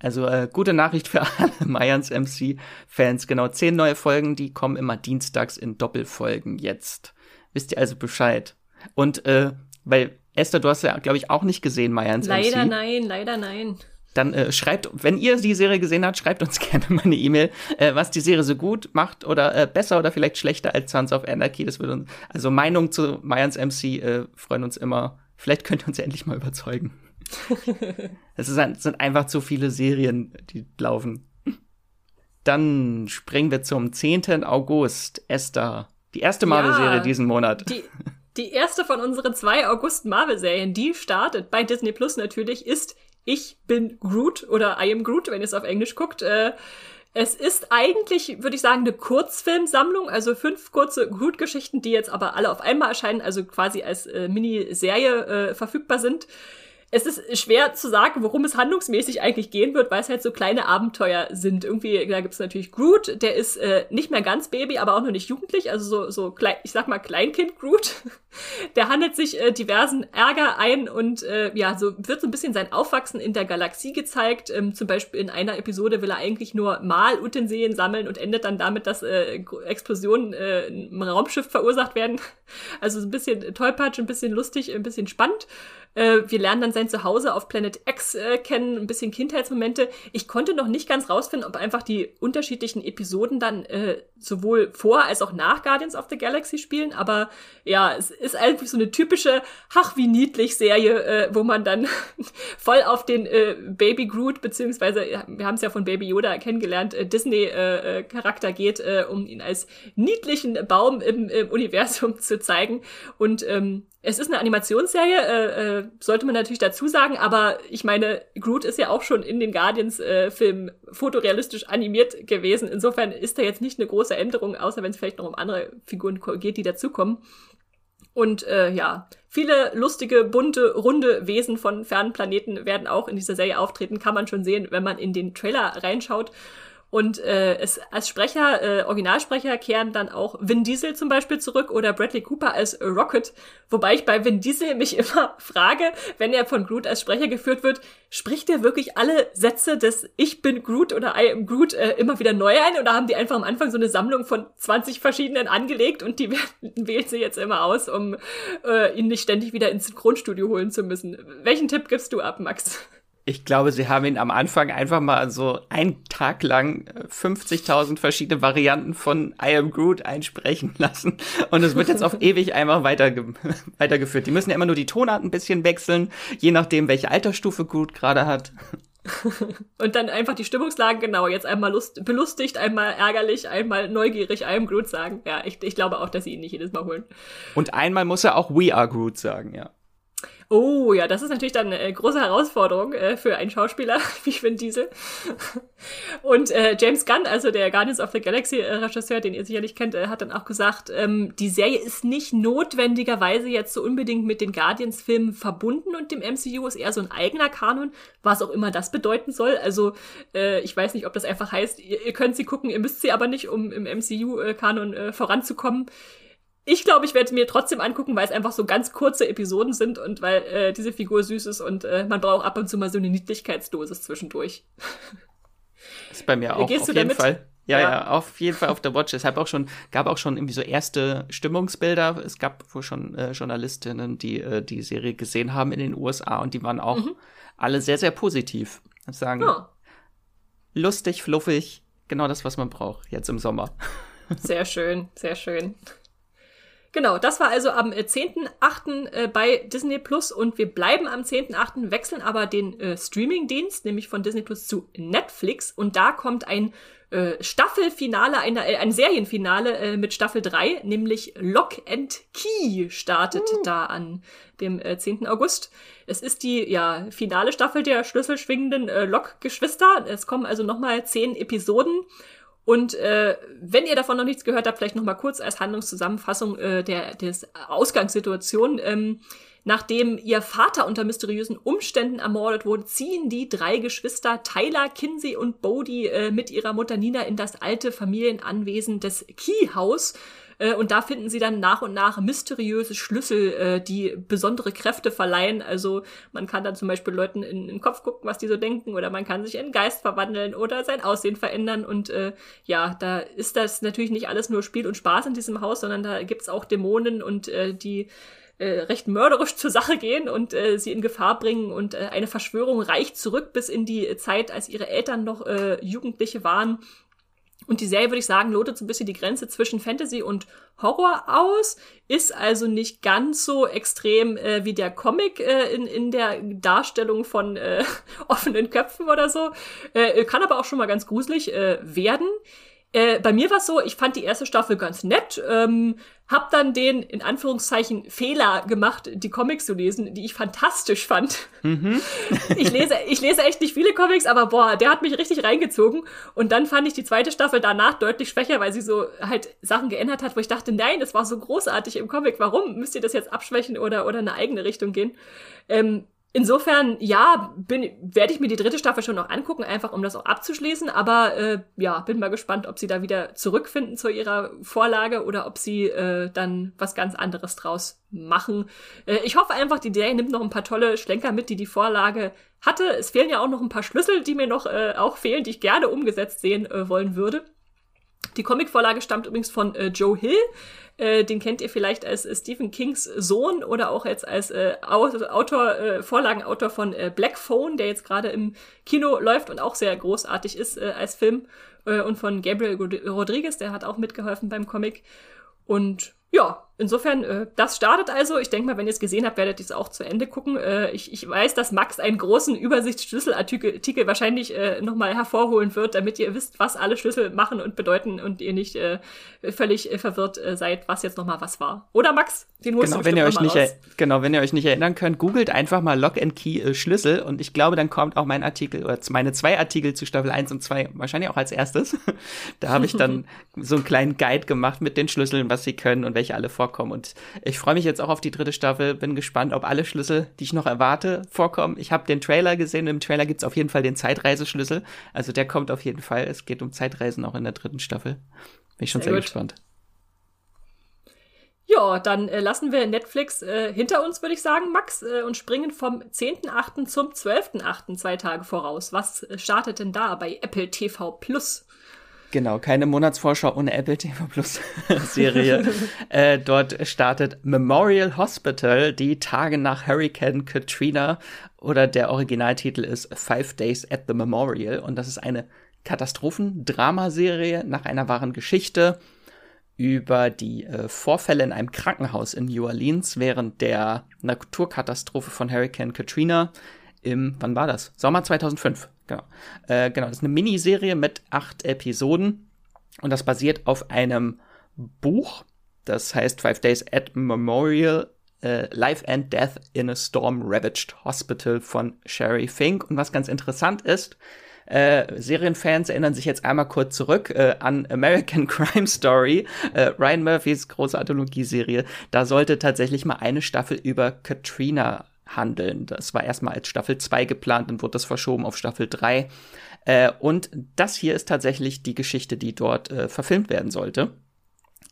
Also äh, gute Nachricht für alle Mayans MC-Fans. Genau, zehn neue Folgen, die kommen immer dienstags in Doppelfolgen jetzt. Wisst ihr also Bescheid? Und äh, weil Esther, du hast ja, glaube ich, auch nicht gesehen, Mayans leider MC. Leider nein, leider nein. Dann äh, schreibt, wenn ihr die Serie gesehen habt, schreibt uns gerne mal eine E-Mail, äh, was die Serie so gut macht oder äh, besser oder vielleicht schlechter als Sons of Anarchy. Das würde uns, also Meinung zu Mayans MC äh, freuen uns immer. Vielleicht könnt ihr uns ja endlich mal überzeugen. Es sind einfach zu viele Serien, die laufen. Dann springen wir zum 10. August. Esther. Die erste Marvel-Serie ja, diesen Monat. Die, die erste von unseren zwei August-Marvel-Serien, die startet bei Disney Plus natürlich, ist Ich bin Groot oder I am Groot, wenn ihr es auf Englisch guckt. Äh, es ist eigentlich, würde ich sagen, eine Kurzfilmsammlung, also fünf kurze Groot-Geschichten, die jetzt aber alle auf einmal erscheinen, also quasi als äh, Miniserie äh, verfügbar sind es ist schwer zu sagen, worum es handlungsmäßig eigentlich gehen wird, weil es halt so kleine Abenteuer sind. Irgendwie, da gibt es natürlich Groot, der ist äh, nicht mehr ganz Baby, aber auch noch nicht jugendlich, also so, so klein, ich sag mal Kleinkind Groot. Der handelt sich äh, diversen Ärger ein und äh, ja, so wird so ein bisschen sein Aufwachsen in der Galaxie gezeigt. Ähm, zum Beispiel in einer Episode will er eigentlich nur Malutensilien sammeln und endet dann damit, dass äh, Explosionen äh, im Raumschiff verursacht werden. Also so ein bisschen tollpatsch, ein bisschen lustig, ein bisschen spannend. Äh, wir lernen dann sein Zuhause auf Planet X äh, kennen, ein bisschen Kindheitsmomente. Ich konnte noch nicht ganz rausfinden, ob einfach die unterschiedlichen Episoden dann äh, sowohl vor als auch nach Guardians of the Galaxy spielen. Aber ja, es ist eigentlich so eine typische, ach wie niedlich Serie, äh, wo man dann voll auf den äh, Baby Groot, beziehungsweise wir haben es ja von Baby Yoda kennengelernt, Disney-Charakter geht, um ihn als niedlichen Baum im, im Universum zu zeigen. Und ähm, es ist eine Animationsserie, äh, äh, sollte man natürlich dazu sagen, aber ich meine, Groot ist ja auch schon in den Guardians-Filmen äh, fotorealistisch animiert gewesen. Insofern ist da jetzt nicht eine große Änderung, außer wenn es vielleicht noch um andere Figuren geht, die dazukommen. Und äh, ja, viele lustige, bunte, runde Wesen von fernen Planeten werden auch in dieser Serie auftreten, kann man schon sehen, wenn man in den Trailer reinschaut. Und äh, es als Sprecher, äh, Originalsprecher kehren dann auch Vin Diesel zum Beispiel zurück oder Bradley Cooper als Rocket. Wobei ich bei Vin Diesel mich immer frage, wenn er von Groot als Sprecher geführt wird, spricht er wirklich alle Sätze des Ich bin Groot oder I am Groot äh, immer wieder neu ein? Oder haben die einfach am Anfang so eine Sammlung von 20 verschiedenen angelegt und die wählt sie jetzt immer aus, um äh, ihn nicht ständig wieder ins Synchronstudio holen zu müssen? Welchen Tipp gibst du ab, Max? Ich glaube, sie haben ihn am Anfang einfach mal so einen Tag lang 50.000 äh, verschiedene Varianten von I Am Groot einsprechen lassen. Und es wird jetzt auf ewig einmal weiterge weitergeführt. Die müssen ja immer nur die Tonart ein bisschen wechseln, je nachdem, welche Altersstufe Groot gerade hat. Und dann einfach die Stimmungslagen, genau, jetzt einmal lust belustigt, einmal ärgerlich, einmal neugierig, I am Groot sagen. Ja, ich, ich glaube auch, dass sie ihn nicht jedes Mal holen. Und einmal muss er auch We are Groot sagen, ja. Oh ja, das ist natürlich dann eine große Herausforderung äh, für einen Schauspieler wie Vin Diesel. Und äh, James Gunn, also der Guardians of the Galaxy äh, den ihr sicherlich kennt, äh, hat dann auch gesagt, ähm, die Serie ist nicht notwendigerweise jetzt so unbedingt mit den Guardians-Filmen verbunden und dem MCU ist eher so ein eigener Kanon, was auch immer das bedeuten soll. Also äh, ich weiß nicht, ob das einfach heißt, ihr, ihr könnt sie gucken, ihr müsst sie aber nicht, um im MCU-Kanon äh, voranzukommen ich glaube, ich werde mir trotzdem angucken, weil es einfach so ganz kurze Episoden sind und weil äh, diese Figur süß ist und äh, man braucht ab und zu mal so eine Niedlichkeitsdosis zwischendurch. Ist bei mir auch Gehst auf jeden damit? Fall. Ja, ja, ja, auf jeden Fall auf der Watch. Es gab auch schon, gab auch schon irgendwie so erste Stimmungsbilder. Es gab wohl schon äh, Journalistinnen, die äh, die Serie gesehen haben in den USA und die waren auch mhm. alle sehr, sehr positiv. Sagen, oh. lustig, fluffig, genau das, was man braucht jetzt im Sommer. Sehr schön, sehr schön. Genau, das war also am 10.8. Äh, bei Disney Plus und wir bleiben am 10.8., wechseln aber den äh, Streaming-Dienst, nämlich von Disney Plus zu Netflix und da kommt ein äh, Staffelfinale, eine, äh, ein Serienfinale äh, mit Staffel 3, nämlich Lock and Key startet uh. da an dem äh, 10. August. Es ist die ja finale Staffel der schlüsselschwingenden äh, Lock-Geschwister. Es kommen also nochmal zehn Episoden und äh, wenn ihr davon noch nichts gehört habt, vielleicht noch mal kurz als Handlungszusammenfassung äh, der des Ausgangssituation. Ähm, nachdem ihr Vater unter mysteriösen Umständen ermordet wurde, ziehen die drei Geschwister Tyler, Kinsey und Bodie äh, mit ihrer Mutter Nina in das alte Familienanwesen des Key House Äh, und da finden sie dann nach und nach mysteriöse Schlüssel, äh, die besondere Kräfte verleihen. Also man kann dann zum Beispiel Leuten in, in den Kopf gucken, was die so denken, oder man kann sich in Geist verwandeln oder sein Aussehen verändern. Und äh, ja, da ist das natürlich nicht alles nur Spiel und Spaß in diesem Haus, sondern da gibt's auch Dämonen und äh, die äh, recht mörderisch zur Sache gehen und äh, sie in Gefahr bringen. Und äh, eine Verschwörung reicht zurück bis in die Zeit, als ihre Eltern noch äh, Jugendliche waren. Und die Serie, würde ich sagen, lotet so ein bisschen die Grenze zwischen Fantasy und Horror aus, ist also nicht ganz so extrem äh, wie der Comic äh, in, in der Darstellung von äh, offenen Köpfen oder so, äh, kann aber auch schon mal ganz gruselig äh, werden. Äh, bei mir war es so, ich fand die erste Staffel ganz nett, ähm, hab dann den, in Anführungszeichen, Fehler gemacht, die Comics zu lesen, die ich fantastisch fand. Mhm. ich, lese, ich lese echt nicht viele Comics, aber boah, der hat mich richtig reingezogen. Und dann fand ich die zweite Staffel danach deutlich schwächer, weil sie so halt Sachen geändert hat, wo ich dachte, nein, das war so großartig im Comic, warum müsst ihr das jetzt abschwächen oder, oder eine eigene Richtung gehen? Ähm, Insofern, ja, bin, werde ich mir die dritte Staffel schon noch angucken, einfach um das auch abzuschließen. Aber äh, ja, bin mal gespannt, ob sie da wieder zurückfinden zu ihrer Vorlage oder ob sie äh, dann was ganz anderes draus machen. Äh, ich hoffe einfach, die Serie nimmt noch ein paar tolle Schlenker mit, die die Vorlage hatte. Es fehlen ja auch noch ein paar Schlüssel, die mir noch äh, auch fehlen, die ich gerne umgesetzt sehen äh, wollen würde. Die Comicvorlage stammt übrigens von äh, Joe Hill. Äh, den kennt ihr vielleicht als äh, Stephen Kings Sohn oder auch jetzt als äh, Autor, äh, Vorlagenautor von äh, Black Phone, der jetzt gerade im Kino läuft und auch sehr großartig ist äh, als Film. Äh, und von Gabriel Rodriguez, der hat auch mitgeholfen beim Comic. Und ja, insofern, äh, das startet also. Ich denke mal, wenn ihr es gesehen habt, werdet ihr es auch zu Ende gucken. Äh, ich, ich weiß, dass Max einen großen Übersichtsschlüsselartikel wahrscheinlich äh, nochmal hervorholen wird, damit ihr wisst, was alle Schlüssel machen und bedeuten und ihr nicht äh, völlig äh, verwirrt äh, seid, was jetzt nochmal was war. Oder Max? Den holst genau, wenn ihr euch nicht genau, wenn ihr euch nicht erinnern könnt, googelt einfach mal Lock and Key äh, Schlüssel und ich glaube, dann kommt auch mein Artikel oder meine zwei Artikel zu Staffel 1 und 2 wahrscheinlich auch als erstes. da habe ich dann so einen kleinen Guide gemacht mit den Schlüsseln, was sie können und welche alle vorkommen. Und ich freue mich jetzt auch auf die dritte Staffel. Bin gespannt, ob alle Schlüssel, die ich noch erwarte, vorkommen. Ich habe den Trailer gesehen. Im Trailer gibt es auf jeden Fall den Zeitreiseschlüssel. Also der kommt auf jeden Fall. Es geht um Zeitreisen auch in der dritten Staffel. Bin ich schon sehr, sehr gespannt. Ja, dann äh, lassen wir Netflix äh, hinter uns, würde ich sagen, Max, äh, und springen vom 10.8. zum 12.8. zwei Tage voraus. Was äh, startet denn da bei Apple TV Plus? Genau, keine Monatsvorschau ohne Apple TV Plus Serie. äh, dort startet Memorial Hospital, die Tage nach Hurricane Katrina oder der Originaltitel ist Five Days at the Memorial und das ist eine Katastrophendramaserie nach einer wahren Geschichte über die äh, Vorfälle in einem Krankenhaus in New Orleans während der Naturkatastrophe von Hurricane Katrina im, wann war das? Sommer 2005. Genau. Äh, genau, das ist eine Miniserie mit acht Episoden und das basiert auf einem Buch, das heißt Five Days at Memorial äh, Life and Death in a Storm Ravaged Hospital von Sherry Fink. Und was ganz interessant ist, äh, Serienfans erinnern sich jetzt einmal kurz zurück äh, an American Crime Story, äh, Ryan Murphys große Anthologieserie. Da sollte tatsächlich mal eine Staffel über Katrina handeln. Das war erstmal als Staffel 2 geplant, dann wurde das verschoben auf Staffel 3. Äh, und das hier ist tatsächlich die Geschichte, die dort äh, verfilmt werden sollte.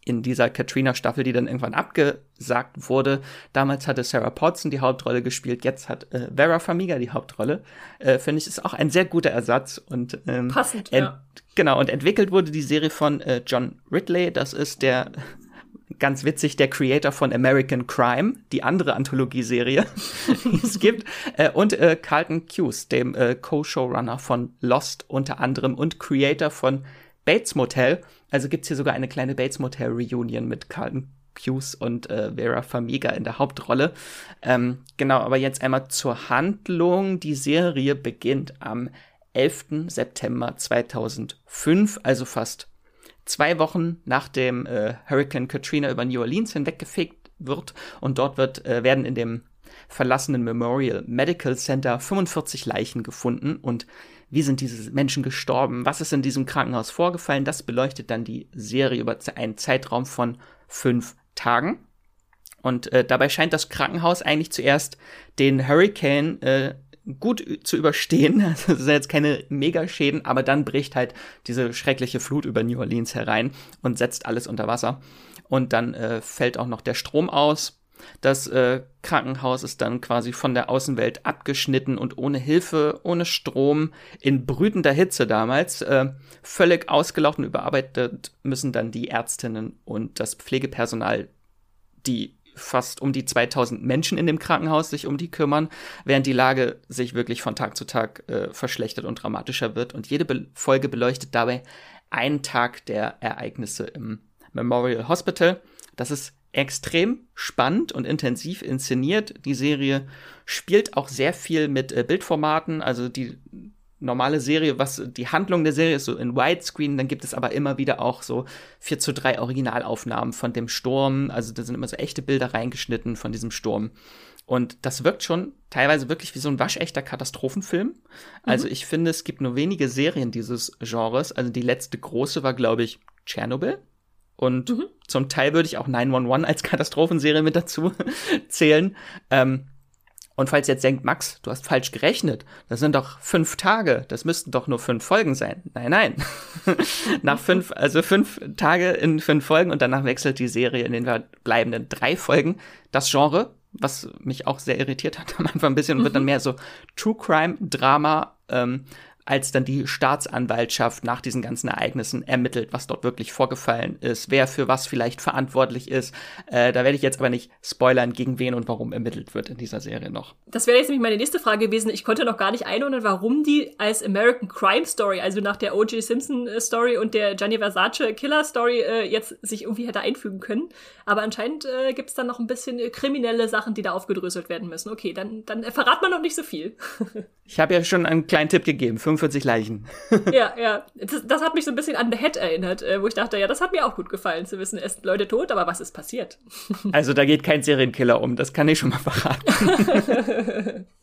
In dieser Katrina-Staffel, die dann irgendwann abgesagt wurde. Damals hatte Sarah Potson die Hauptrolle gespielt, jetzt hat äh, Vera Famiga die Hauptrolle. Äh, Finde ich, ist auch ein sehr guter Ersatz. Und, ähm, Passend, ja. Genau, und entwickelt wurde die Serie von äh, John Ridley. Das ist der ganz witzig, der Creator von American Crime, die andere Anthologieserie, die es gibt, äh, und äh, Carlton Cuse, dem äh, Co-Showrunner von Lost unter anderem und Creator von Bates Motel. Also gibt's hier sogar eine kleine Bates Motel Reunion mit Carlton Cuse und äh, Vera Famiga in der Hauptrolle. Ähm, genau, aber jetzt einmal zur Handlung. Die Serie beginnt am 11. September 2005, also fast zwei Wochen nach dem äh, Hurricane Katrina über New Orleans hinweggefegt wird und dort wird, äh, werden in dem verlassenen Memorial Medical Center 45 Leichen gefunden und wie sind diese Menschen gestorben? Was ist in diesem Krankenhaus vorgefallen? Das beleuchtet dann die Serie über einen Zeitraum von fünf Tagen. Und äh, dabei scheint das Krankenhaus eigentlich zuerst den Hurricane äh, gut zu überstehen. Das sind jetzt keine Megaschäden, aber dann bricht halt diese schreckliche Flut über New Orleans herein und setzt alles unter Wasser. Und dann äh, fällt auch noch der Strom aus. Das äh, Krankenhaus ist dann quasi von der Außenwelt abgeschnitten und ohne Hilfe, ohne Strom, in brütender Hitze damals, äh, völlig ausgelaucht und überarbeitet müssen dann die Ärztinnen und das Pflegepersonal die fast um die 2000 Menschen in dem Krankenhaus sich um die kümmern, während die Lage sich wirklich von Tag zu Tag äh, verschlechtert und dramatischer wird. Und jede Be Folge beleuchtet dabei einen Tag der Ereignisse im Memorial Hospital. Das ist extrem spannend und intensiv inszeniert. Die Serie spielt auch sehr viel mit äh, Bildformaten, also die normale Serie, was die Handlung der Serie ist, so in Widescreen, dann gibt es aber immer wieder auch so 4 zu 3 Originalaufnahmen von dem Sturm. Also da sind immer so echte Bilder reingeschnitten von diesem Sturm. Und das wirkt schon teilweise wirklich wie so ein waschechter Katastrophenfilm. Also mhm. ich finde, es gibt nur wenige Serien dieses Genres. Also die letzte große war, glaube ich, Tschernobyl. Und mhm. zum Teil würde ich auch 911 als Katastrophenserie mit dazu zählen. Ähm, und falls ihr jetzt denkt, Max, du hast falsch gerechnet, das sind doch fünf Tage, das müssten doch nur fünf Folgen sein. Nein, nein. Nach fünf, also fünf Tage in fünf Folgen und danach wechselt die Serie in den verbleibenden drei Folgen das Genre, was mich auch sehr irritiert hat am Anfang ein bisschen, und wird dann mhm. mehr so True Crime, Drama, ähm, als dann die Staatsanwaltschaft nach diesen ganzen Ereignissen ermittelt, was dort wirklich vorgefallen ist, wer für was vielleicht verantwortlich ist. Äh, da werde ich jetzt aber nicht spoilern, gegen wen und warum ermittelt wird in dieser Serie noch. Das wäre jetzt nämlich meine nächste Frage gewesen. Ich konnte noch gar nicht einordnen, warum die als American Crime Story, also nach der O.J. Simpson äh, Story und der Gianni Versace Killer Story, äh, jetzt sich irgendwie hätte einfügen können. Aber anscheinend äh, gibt es dann noch ein bisschen äh, kriminelle Sachen, die da aufgedröselt werden müssen. Okay, dann, dann verrat man noch nicht so viel. ich habe ja schon einen kleinen Tipp gegeben. 45 Leichen. ja, ja. Das, das, hat mich so ein bisschen an The Head erinnert, äh, wo ich dachte, ja, das hat mir auch gut gefallen zu wissen, es sind Leute tot, aber was ist passiert? also da geht kein Serienkiller um, das kann ich schon mal verraten.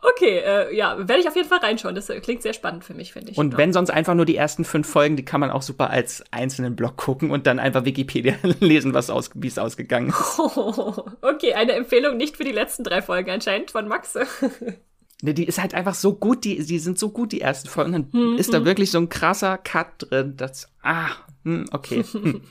Okay, äh, ja, werde ich auf jeden Fall reinschauen. Das äh, klingt sehr spannend für mich, finde ich. Und wenn sonst einfach nur die ersten fünf Folgen, die kann man auch super als einzelnen Blog gucken und dann einfach Wikipedia lesen, was aus, wie es ausgegangen ist. okay, eine Empfehlung nicht für die letzten drei Folgen anscheinend von Max. Ne, die ist halt einfach so gut, die, die sind so gut, die ersten Folgen. Dann hm, ist da hm. wirklich so ein krasser Cut drin. Das, ah, hm, okay. Hm.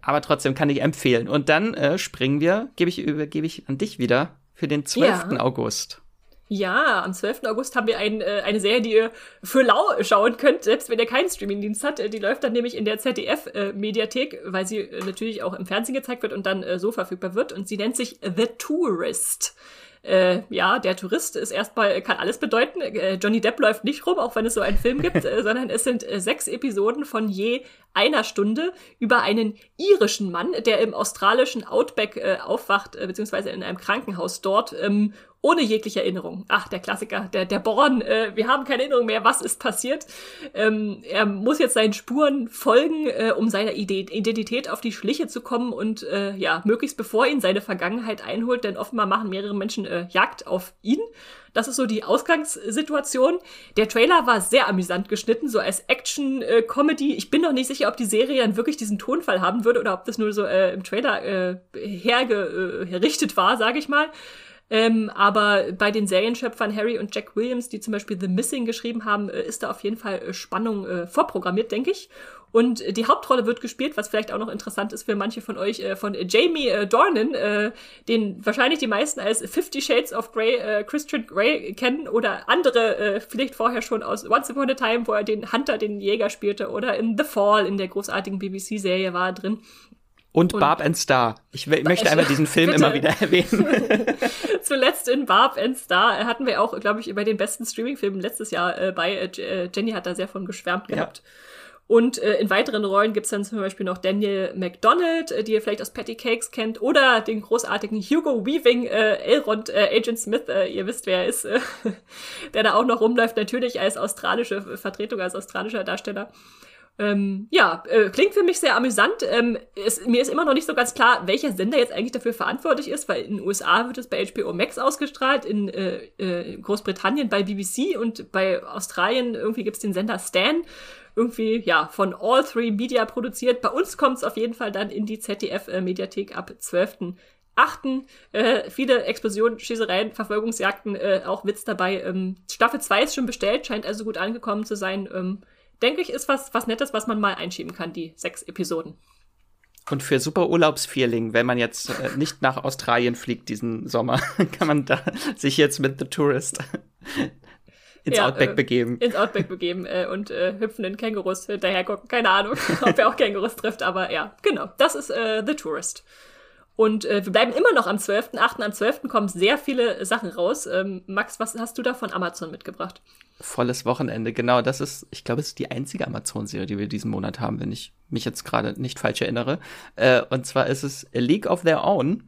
Aber trotzdem kann ich empfehlen. Und dann äh, springen wir, gebe ich, übergebe ich an dich wieder für den 12. Ja. August. Ja, am 12. August haben wir ein, äh, eine Serie, die ihr für lau schauen könnt, selbst wenn ihr keinen Streamingdienst habt. Die läuft dann nämlich in der ZDF-Mediathek, äh, weil sie äh, natürlich auch im Fernsehen gezeigt wird und dann äh, so verfügbar wird. Und sie nennt sich The Tourist äh, ja, der Tourist ist erstmal, kann alles bedeuten. Äh, Johnny Depp läuft nicht rum, auch wenn es so einen Film gibt, äh, sondern es sind äh, sechs Episoden von je einer Stunde über einen irischen Mann, der im australischen Outback äh, aufwacht, äh, beziehungsweise in einem Krankenhaus dort ähm, ohne jegliche Erinnerung. Ach, der Klassiker, der, der Born, äh, wir haben keine Erinnerung mehr, was ist passiert. Ähm, er muss jetzt seinen Spuren folgen, äh, um seiner Identität auf die Schliche zu kommen und äh, ja, möglichst bevor ihn seine Vergangenheit einholt, denn offenbar machen mehrere Menschen äh, Jagd auf ihn. Das ist so die Ausgangssituation. Der Trailer war sehr amüsant geschnitten, so als Action-Comedy. ich bin noch nicht sicher, ob die Serie dann wirklich diesen Tonfall haben würde oder ob das nur so äh, im Trailer äh, hergerichtet war, sage ich mal. Ähm, aber bei den Serienschöpfern Harry und Jack Williams, die zum Beispiel The Missing geschrieben haben, äh, ist da auf jeden Fall äh, Spannung äh, vorprogrammiert, denke ich. Und die Hauptrolle wird gespielt, was vielleicht auch noch interessant ist für manche von euch, äh, von Jamie äh, Dornan, äh, den wahrscheinlich die meisten als Fifty Shades of Grey, äh, Christian Grey kennen oder andere äh, vielleicht vorher schon aus Once Upon a Time, wo er den Hunter, den Jäger spielte oder in The Fall in der großartigen BBC-Serie war drin. Und, und Barb and Star. Ich möchte einfach diesen Film immer wieder erwähnen. Zuletzt in Barb and Star hatten wir auch, glaube ich, über den besten Streaming-Filmen letztes Jahr äh, bei. Äh, äh, Jenny hat da sehr von geschwärmt gehabt. Ja. Und äh, in weiteren Rollen gibt's dann zum Beispiel noch Daniel McDonald, äh, die ihr vielleicht aus Patty Cakes kennt, oder den großartigen Hugo Weaving, äh, Elrond, äh, Agent Smith, äh, ihr wisst, wer er ist, äh, der da auch noch rumläuft, natürlich als australische Vertretung, als australischer Darsteller. Ähm, ja, äh, klingt für mich sehr amüsant. Ähm, es, mir ist immer noch nicht so ganz klar, welcher Sender jetzt eigentlich dafür verantwortlich ist, weil in den USA wird es bei HBO Max ausgestrahlt, in äh, äh, Großbritannien bei BBC und bei Australien irgendwie gibt's den Sender Stan. Irgendwie, ja, von All Three Media produziert. Bei uns kommt's auf jeden Fall dann in die ZDF-Mediathek ab 12. achten. Äh, viele Explosionen, Schießereien, Verfolgungsjagden, äh, auch Witz dabei. Ähm, Staffel 2 ist schon bestellt, scheint also gut angekommen zu sein. Ähm, denke ich, ist was, was Nettes, was man mal einschieben kann, die sechs Episoden. Und für super Urlaubsfeeling, wenn man jetzt äh, nicht nach Australien fliegt diesen Sommer, kann man da sich jetzt mit The Tourist ins ja, Outback äh, begeben. Ins Outback begeben äh, und äh, hüpfenden Kängurus hinterher gucken. Keine Ahnung, ob er auch Kängurus trifft, aber ja, genau. Das ist äh, The Tourist. Und äh, wir bleiben immer noch am 12.8. Am 12. kommen sehr viele Sachen raus. Ähm, Max, was hast du da von Amazon mitgebracht? Volles Wochenende, genau. Das ist, ich glaube, es ist die einzige Amazon-Serie, die wir diesen Monat haben, wenn ich mich jetzt gerade nicht falsch erinnere. Äh, und zwar ist es A League of Their Own.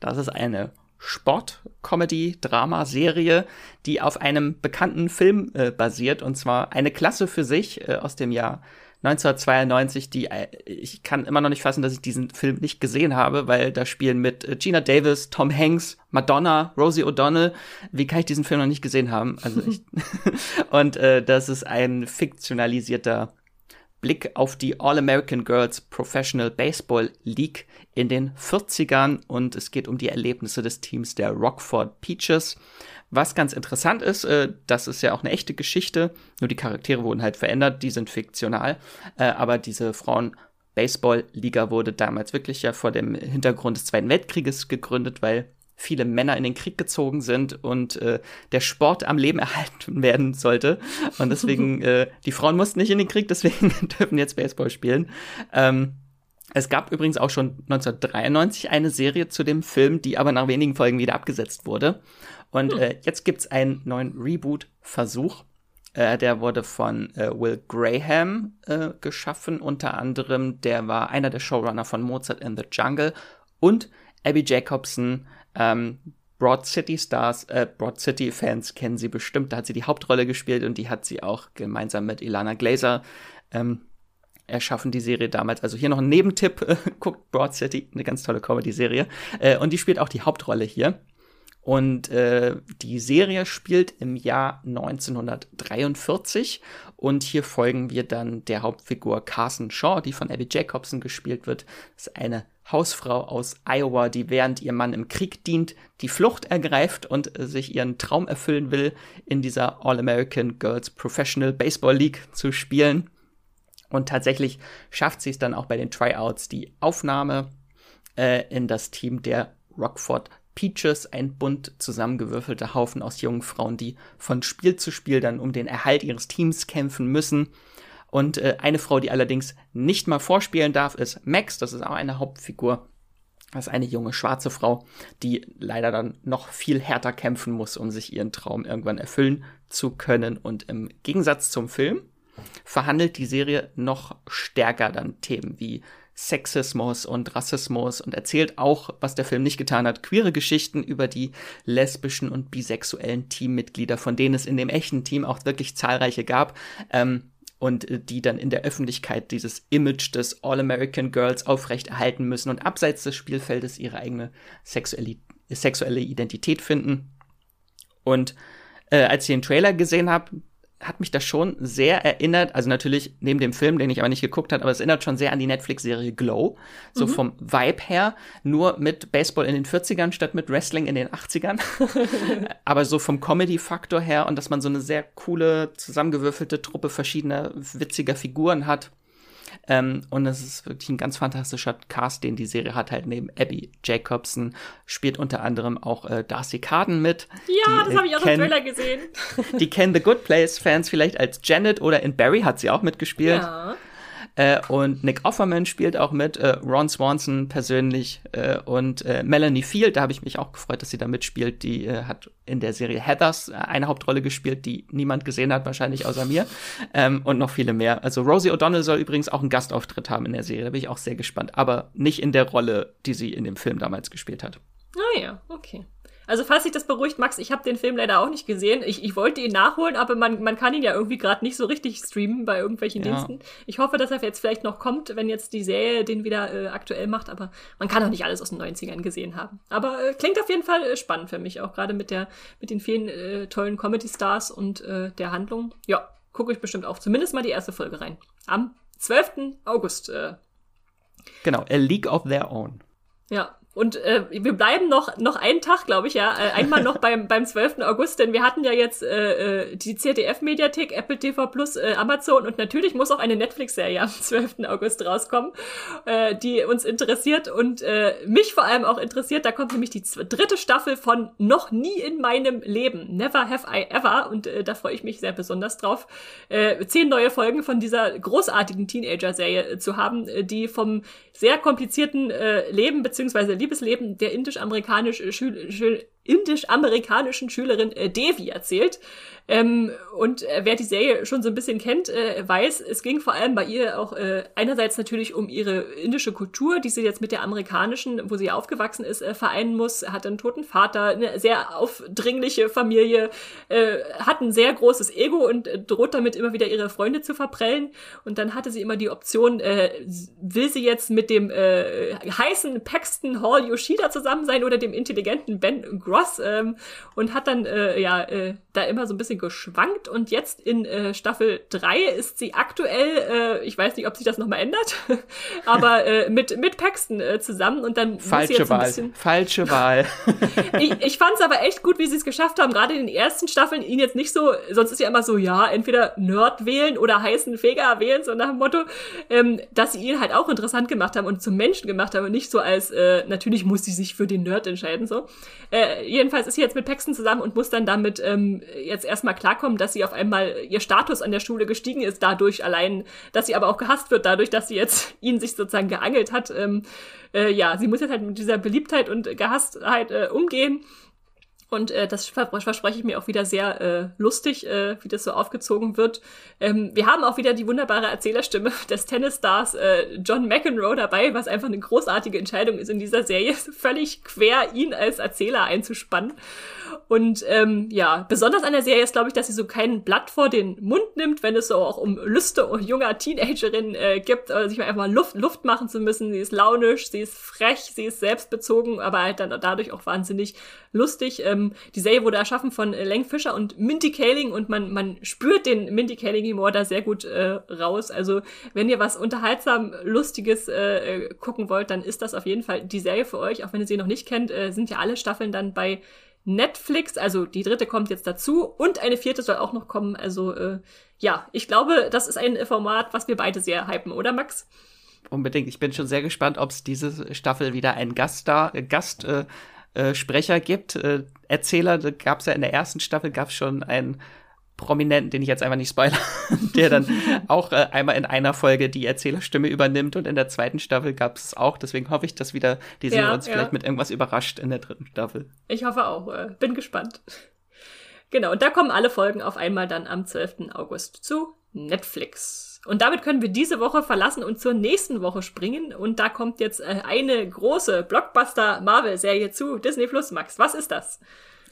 Das ist eine Sport-Comedy-Drama-Serie, die auf einem bekannten Film äh, basiert, und zwar eine Klasse für sich äh, aus dem Jahr 1992, die äh, ich kann immer noch nicht fassen, dass ich diesen Film nicht gesehen habe, weil da spielen mit äh, Gina Davis, Tom Hanks, Madonna, Rosie O'Donnell. Wie kann ich diesen Film noch nicht gesehen haben? Also ich und äh, das ist ein fiktionalisierter Blick auf die All-American Girls Professional Baseball League in den 40ern und es geht um die Erlebnisse des Teams der Rockford Peaches. Was ganz interessant ist, äh, das ist ja auch eine echte Geschichte, nur die Charaktere wurden halt verändert, die sind fiktional, äh, aber diese Frauen Baseball-Liga wurde damals wirklich ja vor dem Hintergrund des Zweiten Weltkrieges gegründet, weil viele Männer in den Krieg gezogen sind und äh, der Sport am Leben erhalten werden sollte. Und deswegen, äh, die Frauen mussten nicht in den Krieg, deswegen dürfen jetzt Baseball spielen. Ähm, es gab übrigens auch schon 1993 eine Serie zu dem Film, die aber nach wenigen Folgen wieder abgesetzt wurde. Und hm. äh, jetzt gibt's einen neuen Reboot-Versuch. Äh, der wurde von äh, Will Graham äh, geschaffen, unter anderem. Der war einer der Showrunner von Mozart in the Jungle. Und Abby Jacobson ähm, Broad City Stars, äh, Broad City Fans kennen sie bestimmt. Da hat sie die Hauptrolle gespielt und die hat sie auch gemeinsam mit Ilana Glazer ähm, erschaffen, die Serie damals. Also hier noch ein Nebentipp. Äh, guckt Broad City, eine ganz tolle Comedy-Serie. Äh, und die spielt auch die Hauptrolle hier. Und äh, die Serie spielt im Jahr 1943 und hier folgen wir dann der Hauptfigur Carson Shaw, die von Abby Jacobson gespielt wird. Das ist eine Hausfrau aus Iowa, die während ihr Mann im Krieg dient, die Flucht ergreift und äh, sich ihren Traum erfüllen will, in dieser All-American Girls Professional Baseball League zu spielen. Und tatsächlich schafft sie es dann auch bei den Tryouts die Aufnahme äh, in das Team der Rockford Peaches, ein bunt zusammengewürfelter Haufen aus jungen Frauen, die von Spiel zu Spiel dann um den Erhalt ihres Teams kämpfen müssen. Und äh, eine Frau, die allerdings nicht mal vorspielen darf, ist Max. Das ist auch eine Hauptfigur. Das ist eine junge schwarze Frau, die leider dann noch viel härter kämpfen muss, um sich ihren Traum irgendwann erfüllen zu können. Und im Gegensatz zum Film verhandelt die Serie noch stärker dann Themen wie Sexismus und Rassismus und erzählt auch, was der Film nicht getan hat, queere Geschichten über die lesbischen und bisexuellen Teammitglieder, von denen es in dem echten Team auch wirklich zahlreiche gab. Ähm, und äh, die dann in der Öffentlichkeit dieses Image des All-American Girls aufrechterhalten müssen und abseits des Spielfeldes ihre eigene sexuelle, sexuelle Identität finden. Und äh, als ich den Trailer gesehen habe, hat mich das schon sehr erinnert, also natürlich neben dem Film, den ich aber nicht geguckt habe, aber es erinnert schon sehr an die Netflix-Serie Glow, so mhm. vom Vibe her, nur mit Baseball in den 40ern statt mit Wrestling in den 80ern. aber so vom Comedy-Faktor her und dass man so eine sehr coole, zusammengewürfelte Truppe verschiedener witziger Figuren hat, ähm, und es ist wirklich ein ganz fantastischer Cast, den die Serie hat, halt neben Abby Jacobson, spielt unter anderem auch äh, Darcy Carden mit. Ja, die, das habe ich auch kenn, im Trailer gesehen. die kennen The Good Place-Fans vielleicht als Janet oder in Barry hat sie auch mitgespielt. Ja. Äh, und Nick Offerman spielt auch mit, äh, Ron Swanson persönlich äh, und äh, Melanie Field, da habe ich mich auch gefreut, dass sie da mitspielt. Die äh, hat in der Serie Heathers äh, eine Hauptrolle gespielt, die niemand gesehen hat, wahrscheinlich außer mir. Ähm, und noch viele mehr. Also Rosie O'Donnell soll übrigens auch einen Gastauftritt haben in der Serie, da bin ich auch sehr gespannt. Aber nicht in der Rolle, die sie in dem Film damals gespielt hat. Ah ja, okay. Also falls sich das beruhigt, Max, ich habe den Film leider auch nicht gesehen. Ich, ich wollte ihn nachholen, aber man, man kann ihn ja irgendwie gerade nicht so richtig streamen bei irgendwelchen ja. Diensten. Ich hoffe, dass er jetzt vielleicht noch kommt, wenn jetzt die Serie den wieder äh, aktuell macht, aber man kann auch nicht alles aus den 90ern gesehen haben. Aber äh, klingt auf jeden Fall äh, spannend für mich, auch gerade mit der mit den vielen äh, tollen Comedy-Stars und äh, der Handlung. Ja, gucke ich bestimmt auch zumindest mal die erste Folge rein. Am 12. August. Äh. Genau, A League of Their Own. Ja, Und äh, wir bleiben noch, noch einen Tag, glaube ich, ja. Äh, einmal noch beim, beim 12. August, denn wir hatten ja jetzt äh, äh die ZDF-Mediathek, Apple TV Plus, äh, Amazon und natürlich muss auch eine Netflix-Serie am 12. August rauskommen, äh, die uns interessiert und äh, mich vor allem auch interessiert. Da kommt nämlich die dritte Staffel von Noch nie in meinem Leben. Never have I ever. Und äh, da freue ich mich sehr besonders drauf. Äh, zehn neue Folgen von dieser großartigen Teenager-Serie äh, zu haben, die vom sehr komplizierten äh, Leben beziehungsweise Liebesleben der indisch-amerikanischen Schül Schül indisch-amerikanischen Schülerin äh, Devi erzählt. Ähm, und äh, wer die Serie schon so ein bisschen kennt, äh, weiß, es ging vor allem bei ihr auch äh, einerseits natürlich um ihre indische Kultur, die sie jetzt mit der amerikanischen, wo sie aufgewachsen ist, äh, vereinen muss, hat einen toten Vater, eine sehr aufdringliche Familie, äh, hat ein sehr großes Ego und äh, droht damit immer wieder ihre Freunde zu verprellen. Und dann hatte sie immer die Option, äh, will sie jetzt mit dem äh, heißen Paxton Hall Yoshida zusammen sein oder dem intelligenten Ben Gross ähm, und hat dann äh, ja äh, da immer so ein bisschen geschwankt und jetzt in äh, Staffel 3 ist sie aktuell, äh, ich weiß nicht, ob sich das nochmal ändert, aber äh, mit, mit Paxton äh, zusammen und dann Falsche muss jetzt Wahl. ein bisschen... Falsche Wahl. ich ich fand es aber echt gut, wie sie es geschafft haben, gerade in den ersten Staffeln ihn jetzt nicht so, sonst ist ja immer so, ja, entweder Nerd wählen oder heißen Feger wählen, so nach dem Motto, ähm, dass sie ihn halt auch interessant gemacht haben und zum Menschen gemacht haben und nicht so als, äh, natürlich muss sie sich für den Nerd entscheiden, so. Äh, jedenfalls ist sie jetzt mit Paxton zusammen und muss dann damit ähm, jetzt erstmal klarkommen, dass sie auf einmal ihr Status an der Schule gestiegen ist, dadurch allein, dass sie aber auch gehasst wird, dadurch, dass sie jetzt ihn sich sozusagen geangelt hat. Ähm, äh, ja, sie muss jetzt halt mit dieser Beliebtheit und Gehasstheit äh, umgehen. Und äh, das verspreche ich mir auch wieder sehr äh, lustig, äh, wie das so aufgezogen wird. Ähm, wir haben auch wieder die wunderbare Erzählerstimme des Tennisstars äh, John McEnroe dabei, was einfach eine großartige Entscheidung ist in dieser Serie, völlig quer ihn als Erzähler einzuspannen. Und ähm, ja, besonders an der Serie ist, glaube ich, dass sie so kein Blatt vor den Mund nimmt, wenn es so auch um Lüste junger Teenagerinnen äh, gibt, äh, sich mal einfach mal Luft, Luft machen zu müssen. Sie ist launisch, sie ist frech, sie ist selbstbezogen, aber halt dann dadurch auch wahnsinnig lustig. Ähm, die Serie wurde erschaffen von Lang Fischer und Mindy Kaling und man, man spürt den Mindy Kaling-Humor da sehr gut äh, raus. Also wenn ihr was unterhaltsam Lustiges äh, äh, gucken wollt, dann ist das auf jeden Fall die Serie für euch. Auch wenn ihr sie noch nicht kennt, äh, sind ja alle Staffeln dann bei Netflix, also die dritte kommt jetzt dazu und eine vierte soll auch noch kommen. Also äh, ja, ich glaube, das ist ein Format, was wir beide sehr hypen, oder Max? Unbedingt. Ich bin schon sehr gespannt, ob es diese Staffel wieder einen Gaststar, äh, Gast äh, äh, Sprecher gibt. Äh, Erzähler, gab es ja in der ersten Staffel gab es schon einen Prominenten, den ich jetzt einfach nicht spoilere, der dann auch äh, einmal in einer Folge die Erzählerstimme übernimmt und in der zweiten Staffel gab es auch. Deswegen hoffe ich, dass wieder die Serie ja, uns ja. vielleicht mit irgendwas überrascht in der dritten Staffel. Ich hoffe auch. Äh, bin gespannt. Genau, und da kommen alle Folgen auf einmal dann am 12. August zu Netflix. Und damit können wir diese Woche verlassen und zur nächsten Woche springen. Und da kommt jetzt äh, eine große Blockbuster-Marvel-Serie zu Disney Plus. Max, was ist das?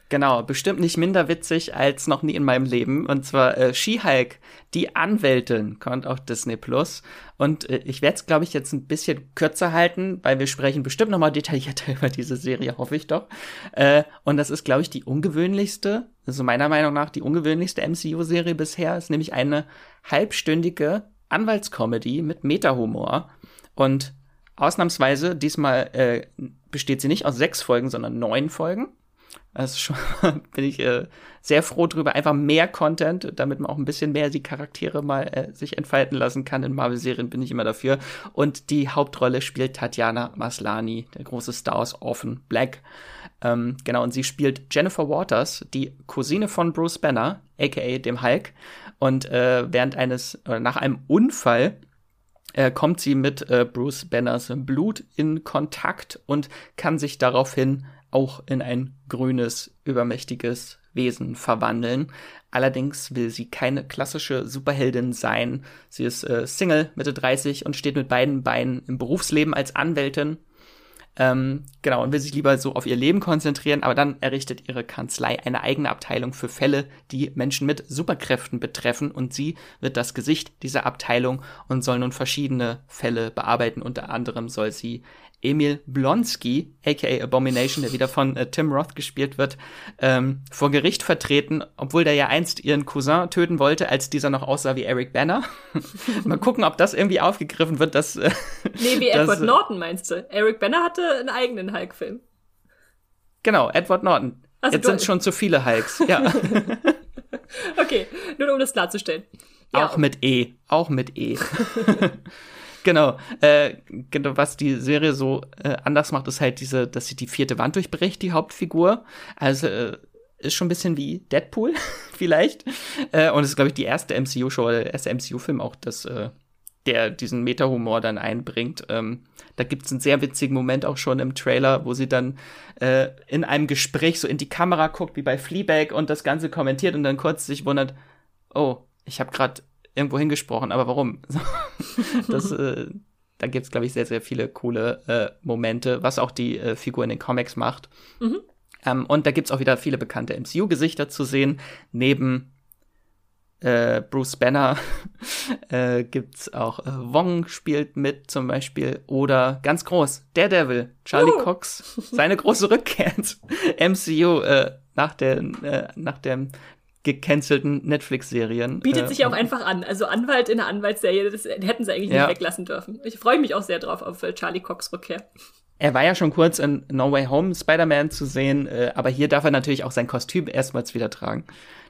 Genau, bestimmt nicht minder witzig als noch nie in meinem Leben. Und zwar äh, She-Hulk, die Anwältin, kommt auf Disney Plus. Und äh, ich werde es, glaube ich, jetzt ein bisschen kürzer halten, weil wir sprechen bestimmt noch mal detaillierter über diese Serie, hoffe ich doch. Äh, und das ist, glaube ich, die ungewöhnlichste, also meiner Meinung nach die ungewöhnlichste MCU-Serie bisher, ist nämlich eine halbstündige Anwaltscomedy mit Meta-Humor. Und ausnahmsweise, diesmal äh, besteht sie nicht aus sechs Folgen, sondern neun Folgen. Also schon bin ich äh, sehr froh drüber. Einfach mehr Content, damit man auch ein bisschen mehr die Charaktere mal äh, sich entfalten lassen kann. In Marvel-Serien bin ich immer dafür. Und die Hauptrolle spielt Tatjana Maslani, der große Star aus Orphan Black. Ähm, genau, und sie spielt Jennifer Waters, die Cousine von Bruce Banner, aka dem Hulk. Und äh, während eines, oder nach einem Unfall äh, kommt sie mit äh, Bruce Banners Blut in Kontakt und kann sich daraufhin auch in ein grünes, übermächtiges Wesen verwandeln. Allerdings will sie keine klassische Superheldin sein. Sie ist äh, Single, Mitte 30 und steht mit beiden Beinen im Berufsleben als Anwältin. Ähm, genau, und will sich lieber so auf ihr Leben konzentrieren, aber dann errichtet ihre Kanzlei eine eigene Abteilung für Fälle, die Menschen mit Superkräften betreffen und sie wird das Gesicht dieser Abteilung und soll nun verschiedene Fälle bearbeiten. Unter anderem soll sie Emil Blonsky, aka Abomination, der wieder von äh, Tim Roth gespielt wird, ähm, vor Gericht vertreten, obwohl der ja einst ihren Cousin töten wollte, als dieser noch aussah wie Eric Banner. Mal gucken, ob das irgendwie aufgegriffen wird, dass. Äh, nee, wie Edward äh, Norton meinst du? Eric Banner hatte einen eigenen Hulk-Film. Genau, Edward Norton. Also, Jetzt sind schon zu viele Hulks, ja. okay, nur um das klarzustellen. Ja. Auch mit E, auch mit E. genau. Äh, genau, was die Serie so äh, anders macht, ist halt diese, dass sie die vierte Wand durchbricht, die Hauptfigur. Also äh, ist schon ein bisschen wie Deadpool, vielleicht. Äh, und es ist, glaube ich, die erste MCU-Show, der erste MCU-Film auch, das, äh, der diesen Meta-Humor dann einbringt. Ähm, da gibt es einen sehr witzigen Moment auch schon im Trailer, wo sie dann äh, in einem Gespräch so in die Kamera guckt, wie bei Fleabag und das Ganze kommentiert und dann kurz sich wundert, oh, ich habe gerade irgendwo hingesprochen, aber warum? das, äh, da gibt's glaube ich, sehr, sehr viele coole äh, Momente, was auch die äh, Figur in den Comics macht. Mhm. Ähm, und da gibt's auch wieder viele bekannte MCU-Gesichter zu sehen. Neben äh, Bruce Banner äh, gibt's auch äh, Wong spielt mit zum Beispiel oder ganz groß Daredevil Charlie uh. Cox seine große Rückkehr ins MCU äh, nach der äh, nach dem gecancelten Netflix-Serien. Bietet äh, sich auch einfach an. Also Anwalt in der Anwaltsserie, das hätten sie eigentlich ja. nicht weglassen dürfen. Ich freue mich auch sehr drauf auf äh, Charlie Cox Rückkehr. Er war ja schon kurz in No Way Home Spider-Man zu sehen, äh, aber hier darf er natürlich auch sein Kostüm erstmals wieder tragen.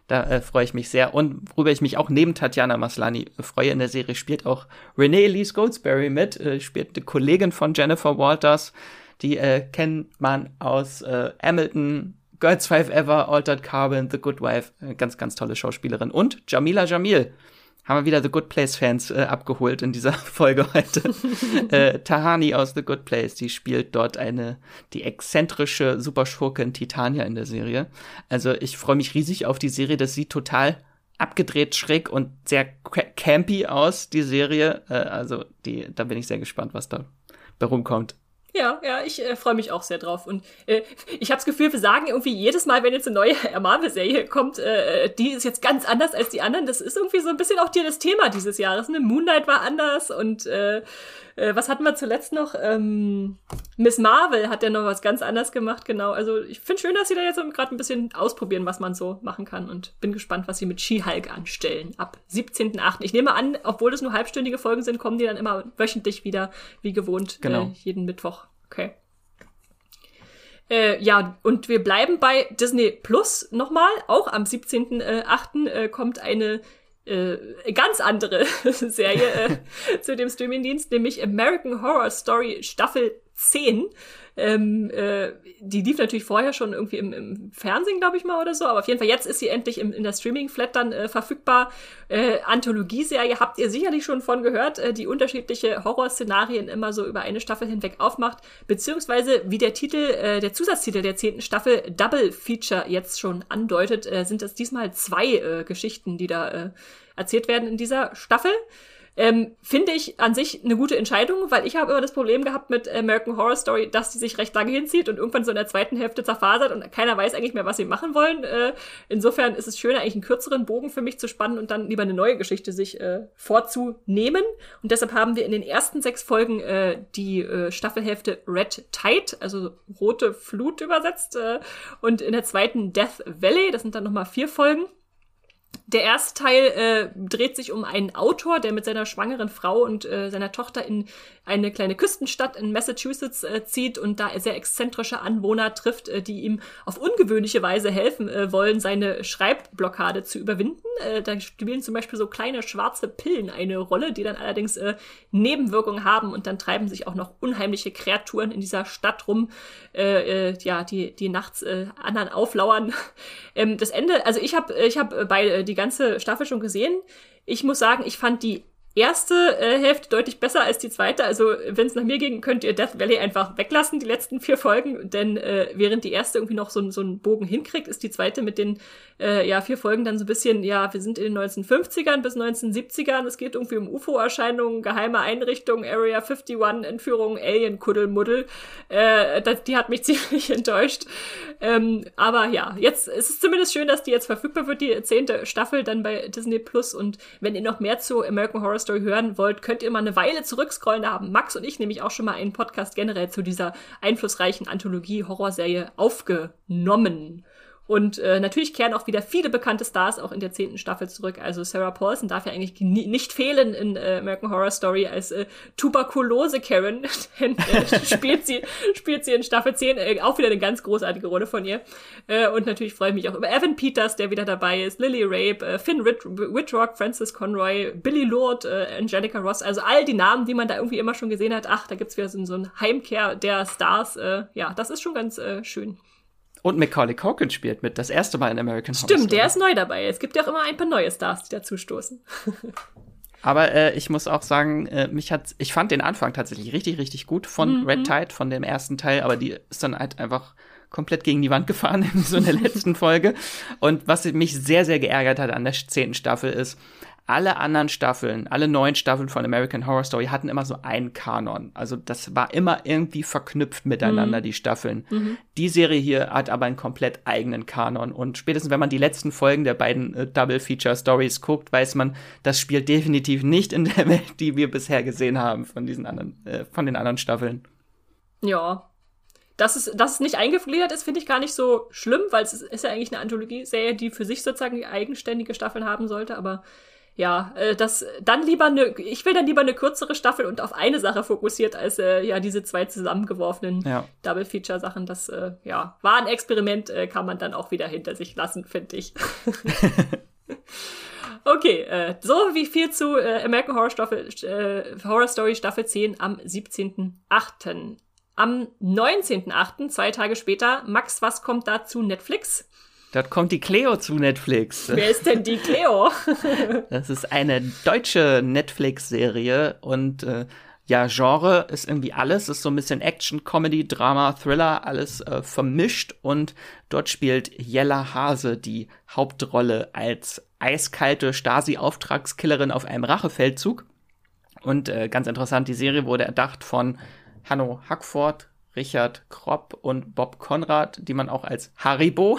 Da äh, freue ich mich sehr. Und worüber ich mich auch neben Tatjana Maslani freue in der Serie, spielt auch Renee Lee Goldsberry mit, äh, spielt eine Kollegin von Jennifer Walters. Die äh, kennt man aus Hamilton, Girls Five Ever, Altered Carbon, The Good Wife, ganz, ganz tolle Schauspielerin. Und Jamila Jamil. Haben wir wieder The Good Place Fans äh, abgeholt in dieser Folge heute. äh, Tahani aus The Good Place, die spielt dort eine, die exzentrische Superschurkin Titania in der Serie. Also ich freue mich riesig auf die Serie. Das sieht total abgedreht, schräg und sehr campy aus, die Serie. Äh, also die, da bin ich sehr gespannt, was da rumkommt. Ja, ja, ich äh, freue mich auch sehr drauf. Und äh, ich habe das Gefühl, wir sagen irgendwie jedes Mal, wenn jetzt eine neue Marvel-Serie kommt, äh, die ist jetzt ganz anders als die anderen. Das ist irgendwie so ein bisschen auch dir das Thema dieses Jahres. Ne? Moonlight war anders und äh, äh, was hatten wir zuletzt noch? Ähm, Miss Marvel hat ja noch was ganz anderes gemacht, genau. Also ich finde schön, dass sie da jetzt gerade ein bisschen ausprobieren, was man so machen kann und bin gespannt, was sie mit She-Hulk anstellen. Ab 17.8. Ich nehme an, obwohl es nur halbstündige Folgen sind, kommen die dann immer wöchentlich wieder, wie gewohnt, genau. äh, jeden Mittwoch. Okay. Äh, ja, und wir bleiben bei Disney Plus nochmal. Auch am 17.8. Äh, kommt eine äh, ganz andere Serie äh, zu dem Streamingdienst, nämlich American Horror Story Staffel 10. Ähm, äh, die lief natürlich vorher schon irgendwie im, im Fernsehen, glaube ich mal, oder so. Aber auf jeden Fall, jetzt ist sie endlich im, in der Streaming-Flat dann äh, verfügbar. Äh, Anthologieserie habt ihr sicherlich schon von gehört, äh, die unterschiedliche Horrorszenarien immer so über eine Staffel hinweg aufmacht. Beziehungsweise, wie der Titel, äh, der Zusatztitel der zehnten Staffel Double Feature jetzt schon andeutet, äh, sind das diesmal zwei äh, Geschichten, die da äh, erzählt werden in dieser Staffel. Ähm, Finde ich an sich eine gute Entscheidung, weil ich habe immer das Problem gehabt mit American Horror Story, dass sie sich recht lange hinzieht und irgendwann so in der zweiten Hälfte zerfasert und keiner weiß eigentlich mehr, was sie machen wollen. Äh, insofern ist es schöner, eigentlich einen kürzeren Bogen für mich zu spannen und dann lieber eine neue Geschichte sich äh, vorzunehmen. Und deshalb haben wir in den ersten sechs Folgen äh, die äh, Staffelhälfte Red Tide, also rote Flut übersetzt, äh, und in der zweiten Death Valley, das sind dann nochmal vier Folgen. Der erste Teil äh, dreht sich um einen Autor, der mit seiner schwangeren Frau und äh, seiner Tochter in eine kleine Küstenstadt in Massachusetts äh, zieht und da sehr exzentrische Anwohner trifft, äh, die ihm auf ungewöhnliche Weise helfen äh, wollen, seine Schreibblockade zu überwinden. Äh, da spielen zum Beispiel so kleine schwarze Pillen eine Rolle, die dann allerdings äh, Nebenwirkungen haben und dann treiben sich auch noch unheimliche Kreaturen in dieser Stadt rum, äh, äh, ja, die, die nachts äh, anderen auflauern. ähm, das Ende, also ich habe ich hab bei äh, die ganze Staffel schon gesehen. Ich muss sagen, ich fand die erste äh, Hälfte deutlich besser als die zweite. Also wenn es nach mir ging, könnt ihr Death Valley einfach weglassen, die letzten vier Folgen. Denn äh, während die erste irgendwie noch so, so einen Bogen hinkriegt, ist die zweite mit den äh, ja, vier Folgen dann so ein bisschen, ja, wir sind in den 1950ern bis 1970ern. Es geht irgendwie um UFO-Erscheinungen, geheime Einrichtungen, Area 51, Entführungen, Alien-Kuddelmuddel. Äh, die hat mich ziemlich enttäuscht. ähm, aber ja, jetzt ist es zumindest schön, dass die jetzt verfügbar wird, die zehnte Staffel dann bei Disney Plus. Und wenn ihr noch mehr zu American Horror Story hören wollt, könnt ihr mal eine Weile zurückscrollen. Da haben Max und ich nämlich auch schon mal einen Podcast generell zu dieser einflussreichen Anthologie-Horrorserie aufgenommen. Und äh, natürlich kehren auch wieder viele bekannte Stars auch in der zehnten Staffel zurück. Also Sarah Paulson darf ja eigentlich nicht fehlen in äh, American Horror Story als äh, Tuberkulose Karen. Denn, äh, spielt sie spielt sie in Staffel 10 äh, auch wieder eine ganz großartige Rolle von ihr. Äh, und natürlich freue ich mich auch über Evan Peters, der wieder dabei ist, Lily Rape, äh, Finn Whitrock, Francis Conroy, Billy Lord, äh, Angelica Ross. Also all die Namen, die man da irgendwie immer schon gesehen hat. Ach, da gibt's wieder so, so ein Heimkehr der Stars. Äh, ja, das ist schon ganz äh, schön. Und Macaulay Culkin spielt mit, das erste Mal in American Horror Stimmt, der ist neu dabei. Es gibt ja auch immer ein paar neue Stars, die dazustoßen. Aber äh, ich muss auch sagen, äh, mich hat, ich fand den Anfang tatsächlich richtig, richtig gut von mhm. Red Tide, von dem ersten Teil, aber die ist dann halt einfach komplett gegen die Wand gefahren in so einer letzten Folge. Und was mich sehr, sehr geärgert hat an der zehnten Staffel ist, alle anderen Staffeln, alle neun Staffeln von American Horror Story hatten immer so einen Kanon. Also das war immer irgendwie verknüpft miteinander, mhm. die Staffeln. Mhm. Die Serie hier hat aber einen komplett eigenen Kanon. Und spätestens, wenn man die letzten Folgen der beiden äh, Double Feature Stories guckt, weiß man, das spielt definitiv nicht in der Welt, die wir bisher gesehen haben von diesen anderen, äh, von den anderen Staffeln. Ja, dass es, dass es nicht eingegliedert ist, finde ich gar nicht so schlimm, weil es ist ja eigentlich eine Anthologie-Serie, die für sich sozusagen eigenständige Staffeln haben sollte, aber ja, äh, das dann lieber eine, ich will dann lieber eine kürzere Staffel und auf eine Sache fokussiert, als äh, ja diese zwei zusammengeworfenen ja. Double-Feature-Sachen. Das äh, ja war ein Experiment, äh, kann man dann auch wieder hinter sich lassen, finde ich. okay, äh, so wie viel zu äh, American Horror, Staffel, äh, Horror Story Staffel 10 am 17.8. Am 19.8., zwei Tage später, Max, was kommt da zu Netflix? Dort kommt die Cleo zu Netflix. Wer ist denn die Cleo? das ist eine deutsche Netflix-Serie und äh, ja, Genre ist irgendwie alles, ist so ein bisschen Action, Comedy, Drama, Thriller, alles äh, vermischt und dort spielt Jella Hase die Hauptrolle als eiskalte Stasi-Auftragskillerin auf einem Rachefeldzug. Und äh, ganz interessant, die Serie wurde erdacht von Hanno Hackford, Richard Kropp und Bob Konrad, die man auch als Haribo,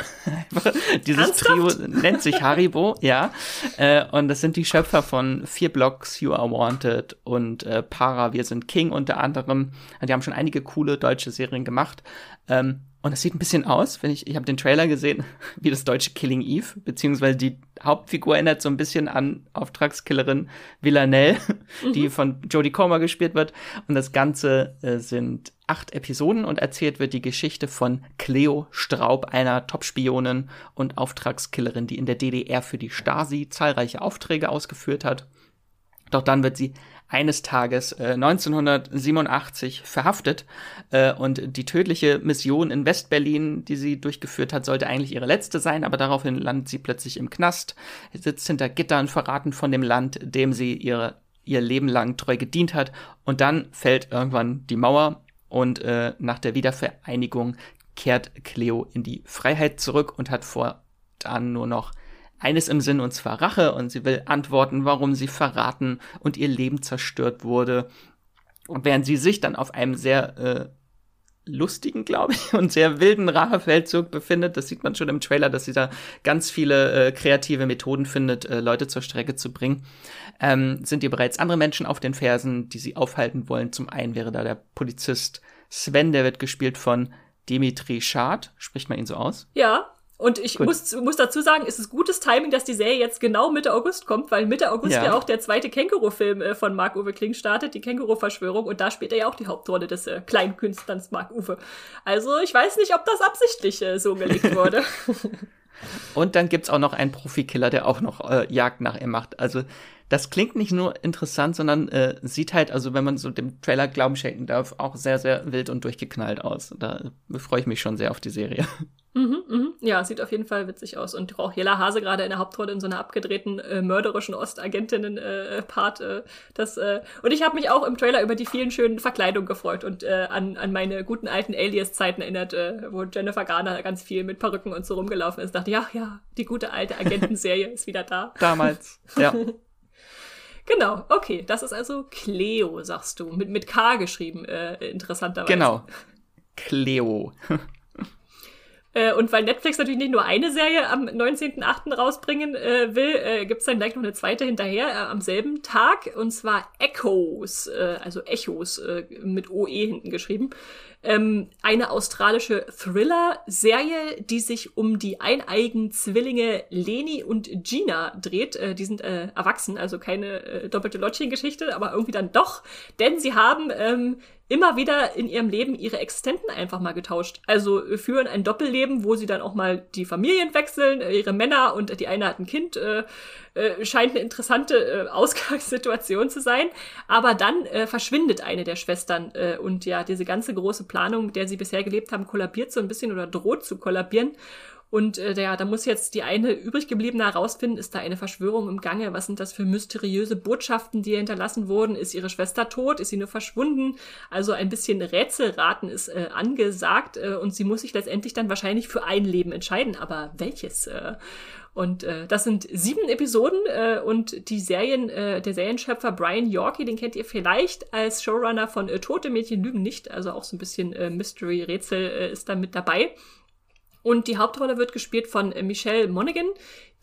dieses Trio nennt sich Haribo, ja. Äh, und das sind die Schöpfer von Vier Blocks, You Are Wanted und äh, Para, Wir sind King unter anderem. Die haben schon einige coole deutsche Serien gemacht. Ähm, und es sieht ein bisschen aus, wenn ich, ich habe den Trailer gesehen, wie das deutsche Killing Eve, beziehungsweise die Hauptfigur erinnert so ein bisschen an Auftragskillerin Villanelle, mhm. die von Jodie Comer gespielt wird. Und das Ganze äh, sind acht Episoden und erzählt wird die Geschichte von Cleo Straub, einer Topspionin und Auftragskillerin, die in der DDR für die Stasi zahlreiche Aufträge ausgeführt hat. Doch dann wird sie eines Tages äh, 1987 verhaftet. Äh, und die tödliche Mission in Westberlin, die sie durchgeführt hat, sollte eigentlich ihre letzte sein, aber daraufhin landet sie plötzlich im Knast, sitzt hinter Gittern, verraten von dem Land, dem sie ihre, ihr Leben lang treu gedient hat. Und dann fällt irgendwann die Mauer und äh, nach der Wiedervereinigung kehrt Cleo in die Freiheit zurück und hat fortan nur noch eines im Sinn, und zwar Rache, und sie will antworten, warum sie verraten und ihr Leben zerstört wurde. Und während sie sich dann auf einem sehr äh, lustigen, glaube ich, und sehr wilden Rachefeldzug befindet, das sieht man schon im Trailer, dass sie da ganz viele äh, kreative Methoden findet, äh, Leute zur Strecke zu bringen, ähm, sind ihr bereits andere Menschen auf den Fersen, die sie aufhalten wollen. Zum einen wäre da der Polizist Sven, der wird gespielt von Dimitri Schad, spricht man ihn so aus? Ja, und ich muss, muss dazu sagen, es ist gutes Timing, dass die Serie jetzt genau Mitte August kommt, weil Mitte August ja, ja auch der zweite Känguru-Film äh, von Marc-Uwe Kling startet, die Känguru-Verschwörung, und da spielt er ja auch die Hauptrolle des äh, kleinen Künstlers Marc-Uwe. Also ich weiß nicht, ob das absichtlich äh, so gelegt wurde. und dann gibt's auch noch einen Profikiller, der auch noch äh, Jagd nach ihm macht. Also das klingt nicht nur interessant, sondern äh, sieht halt, also wenn man so dem Trailer Glauben schenken darf, auch sehr, sehr wild und durchgeknallt aus. Da freue ich mich schon sehr auf die Serie. Mhm, mhm. Ja, sieht auf jeden Fall witzig aus. Und auch Jella Hase gerade in der Hauptrolle in so einer abgedrehten, äh, mörderischen Ostagentinnen-Part. Äh, äh, das, äh, und ich habe mich auch im Trailer über die vielen schönen Verkleidungen gefreut und äh, an, an meine guten alten Alias-Zeiten erinnert, äh, wo Jennifer Garner ganz viel mit Perücken und so rumgelaufen ist. dachte, ja, ja, die gute alte Agentenserie ist wieder da. Damals, ja. Genau, okay. Das ist also Cleo, sagst du. Mit, mit K geschrieben, äh, interessanterweise. Genau. Cleo. Äh, und weil Netflix natürlich nicht nur eine Serie am 19.8. rausbringen äh, will, äh, gibt es dann gleich noch eine zweite hinterher äh, am selben Tag. Und zwar Echoes, äh, also Echos mit OE hinten geschrieben. Ähm, eine australische Thriller-Serie, die sich um die eineigen Zwillinge Leni und Gina dreht. Äh, die sind äh, erwachsen, also keine äh, doppelte Lottchen-Geschichte, aber irgendwie dann doch. Denn sie haben ähm, immer wieder in ihrem Leben ihre Existenten einfach mal getauscht. Also äh, führen ein Doppelleben, wo sie dann auch mal die Familien wechseln, äh, ihre Männer und die eine hat ein Kind. Äh, äh, scheint eine interessante äh, Ausgangssituation zu sein. Aber dann äh, verschwindet eine der Schwestern äh, und ja, diese ganze große Planung, mit der sie bisher gelebt haben, kollabiert so ein bisschen oder droht zu kollabieren. Und äh, ja, da muss jetzt die eine übrig gebliebene herausfinden, ist da eine Verschwörung im Gange? Was sind das für mysteriöse Botschaften, die hinterlassen wurden? Ist ihre Schwester tot? Ist sie nur verschwunden? Also ein bisschen Rätselraten ist äh, angesagt äh, und sie muss sich letztendlich dann wahrscheinlich für ein Leben entscheiden. Aber welches? Äh, und äh, das sind sieben Episoden äh, und die Serien, äh, der Serienschöpfer Brian Yorkie, den kennt ihr vielleicht als Showrunner von äh, Tote Mädchen lügen nicht, also auch so ein bisschen äh, Mystery-Rätsel äh, ist da mit dabei. Und die Hauptrolle wird gespielt von äh, Michelle Monaghan,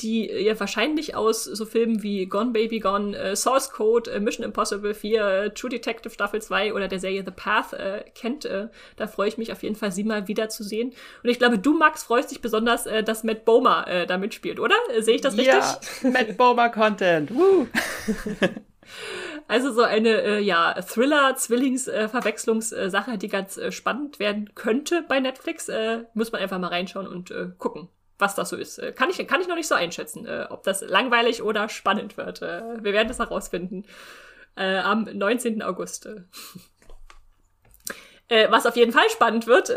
die ihr äh, wahrscheinlich aus so Filmen wie Gone Baby Gone, äh, Source Code, äh, Mission Impossible 4, äh, True Detective Staffel 2 oder der Serie The Path äh, kennt. Da freue ich mich auf jeden Fall, sie mal wieder zu sehen. Und ich glaube, du, Max, freust dich besonders, dass Matt Bomer äh, da mitspielt, oder? Sehe ich das richtig? Ja, Matt Bomer Content. Woo. Also so eine äh, ja Thriller-Zwillings-Verwechslungssache, äh, die ganz äh, spannend werden könnte bei Netflix. Äh, muss man einfach mal reinschauen und äh, gucken, was das so ist. Äh, kann ich kann ich noch nicht so einschätzen, äh, ob das langweilig oder spannend wird. Äh, wir werden das herausfinden äh, am 19. August. Äh, was auf jeden Fall spannend wird.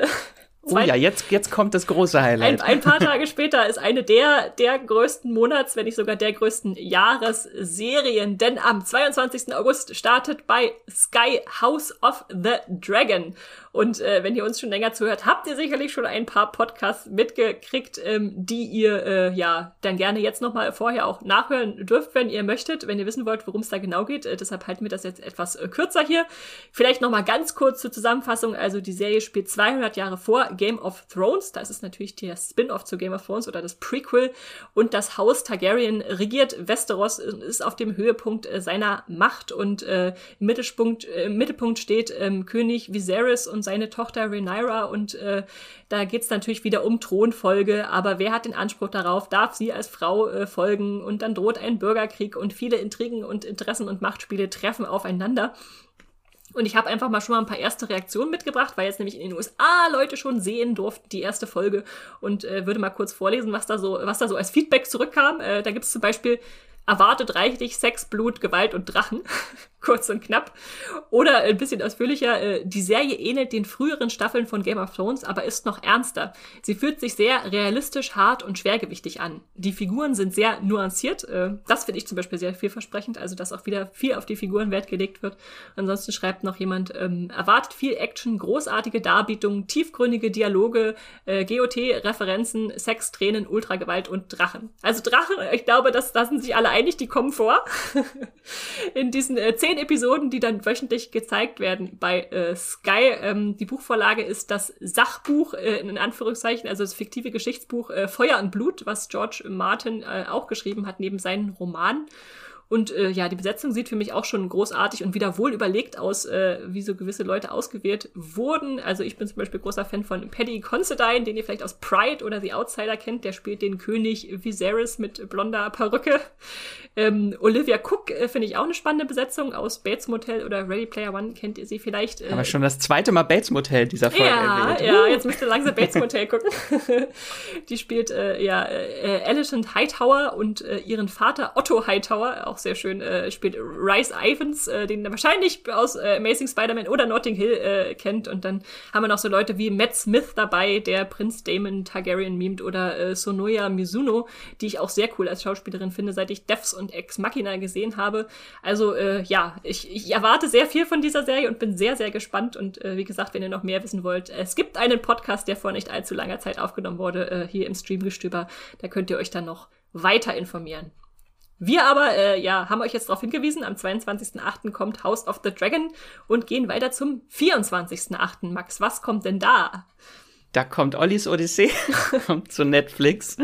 Oh ja, jetzt, jetzt kommt das große Highlight. Ein, ein, paar Tage später ist eine der, der größten Monats, wenn nicht sogar der größten Jahresserien, denn am 22. August startet bei Sky House of the Dragon. Und äh, wenn ihr uns schon länger zuhört, habt ihr sicherlich schon ein paar Podcasts mitgekriegt, ähm, die ihr äh, ja dann gerne jetzt nochmal vorher auch nachhören dürft, wenn ihr möchtet, wenn ihr wissen wollt, worum es da genau geht. Äh, deshalb halten wir das jetzt etwas äh, kürzer hier. Vielleicht nochmal ganz kurz zur Zusammenfassung. Also die Serie spielt 200 Jahre vor Game of Thrones. Das ist natürlich der Spin-off zu Game of Thrones oder das Prequel. Und das Haus Targaryen regiert Westeros, ist auf dem Höhepunkt äh, seiner Macht und äh, im, Mittelpunkt, äh, im Mittelpunkt steht ähm, König Viserys und seine Tochter Rhaenyra und äh, da geht's natürlich wieder um Thronfolge, aber wer hat den Anspruch darauf, darf sie als Frau äh, folgen und dann droht ein Bürgerkrieg und viele Intrigen und Interessen und Machtspiele treffen aufeinander. Und ich habe einfach mal schon mal ein paar erste Reaktionen mitgebracht, weil jetzt nämlich in den USA Leute schon sehen durften, die erste Folge. Und äh, würde mal kurz vorlesen, was da so, was da so als Feedback zurückkam. Äh, da gibt es zum Beispiel erwartet reichlich Sex, Blut, Gewalt und Drachen. Kurz und knapp. Oder ein bisschen ausführlicher, äh, die Serie ähnelt den früheren Staffeln von Game of Thrones, aber ist noch ernster. Sie fühlt sich sehr realistisch, hart und schwergewichtig an. Die Figuren sind sehr nuanciert. Äh, das finde ich zum Beispiel sehr vielversprechend, also dass auch wieder viel auf die Figuren Wert gelegt wird. Ansonsten schreibt noch jemand, ähm, erwartet viel Action, großartige Darbietungen, tiefgründige Dialoge, äh, GOT-Referenzen, Sex, Tränen, Ultragewalt und Drachen. Also Drachen, ich glaube, das, da sind sich alle einig, die kommen vor. in diesen äh, zehn Episoden, die dann wöchentlich gezeigt werden bei äh, Sky. Ähm, die Buchvorlage ist das Sachbuch, äh, in Anführungszeichen, also das fiktive Geschichtsbuch äh, Feuer und Blut, was George Martin äh, auch geschrieben hat, neben seinen Romanen. Und äh, ja, die Besetzung sieht für mich auch schon großartig und wieder wohl überlegt aus, äh, wie so gewisse Leute ausgewählt wurden. Also ich bin zum Beispiel großer Fan von Paddy Considine, den ihr vielleicht aus Pride oder The Outsider kennt. Der spielt den König Viserys mit blonder Perücke. Ähm, Olivia Cook äh, finde ich auch eine spannende Besetzung aus Bates Motel oder Ready Player One kennt ihr sie vielleicht. Äh, Aber schon das zweite Mal Bates Motel dieser Folge ja, erwähnt. Ja, uh. jetzt müsst ihr langsam Bates Motel gucken. die spielt äh, ja äh, Alicent Hightower und äh, ihren Vater Otto Hightower, auch auch sehr schön äh, spielt. Rice Ivans, äh, den wahrscheinlich aus äh, Amazing Spider-Man oder Notting Hill äh, kennt. Und dann haben wir noch so Leute wie Matt Smith dabei, der Prinz Damon Targaryen mimt, oder äh, Sonoya Mizuno, die ich auch sehr cool als Schauspielerin finde, seit ich Devs und Ex Machina gesehen habe. Also äh, ja, ich, ich erwarte sehr viel von dieser Serie und bin sehr, sehr gespannt. Und äh, wie gesagt, wenn ihr noch mehr wissen wollt, es gibt einen Podcast, der vor nicht allzu langer Zeit aufgenommen wurde, äh, hier im Streamgestöber. Da könnt ihr euch dann noch weiter informieren. Wir aber, äh, ja, haben euch jetzt darauf hingewiesen, am 22.08. kommt House of the Dragon und gehen weiter zum 24.08. Max, was kommt denn da? da kommt Ollis Odyssee, kommt zu Netflix.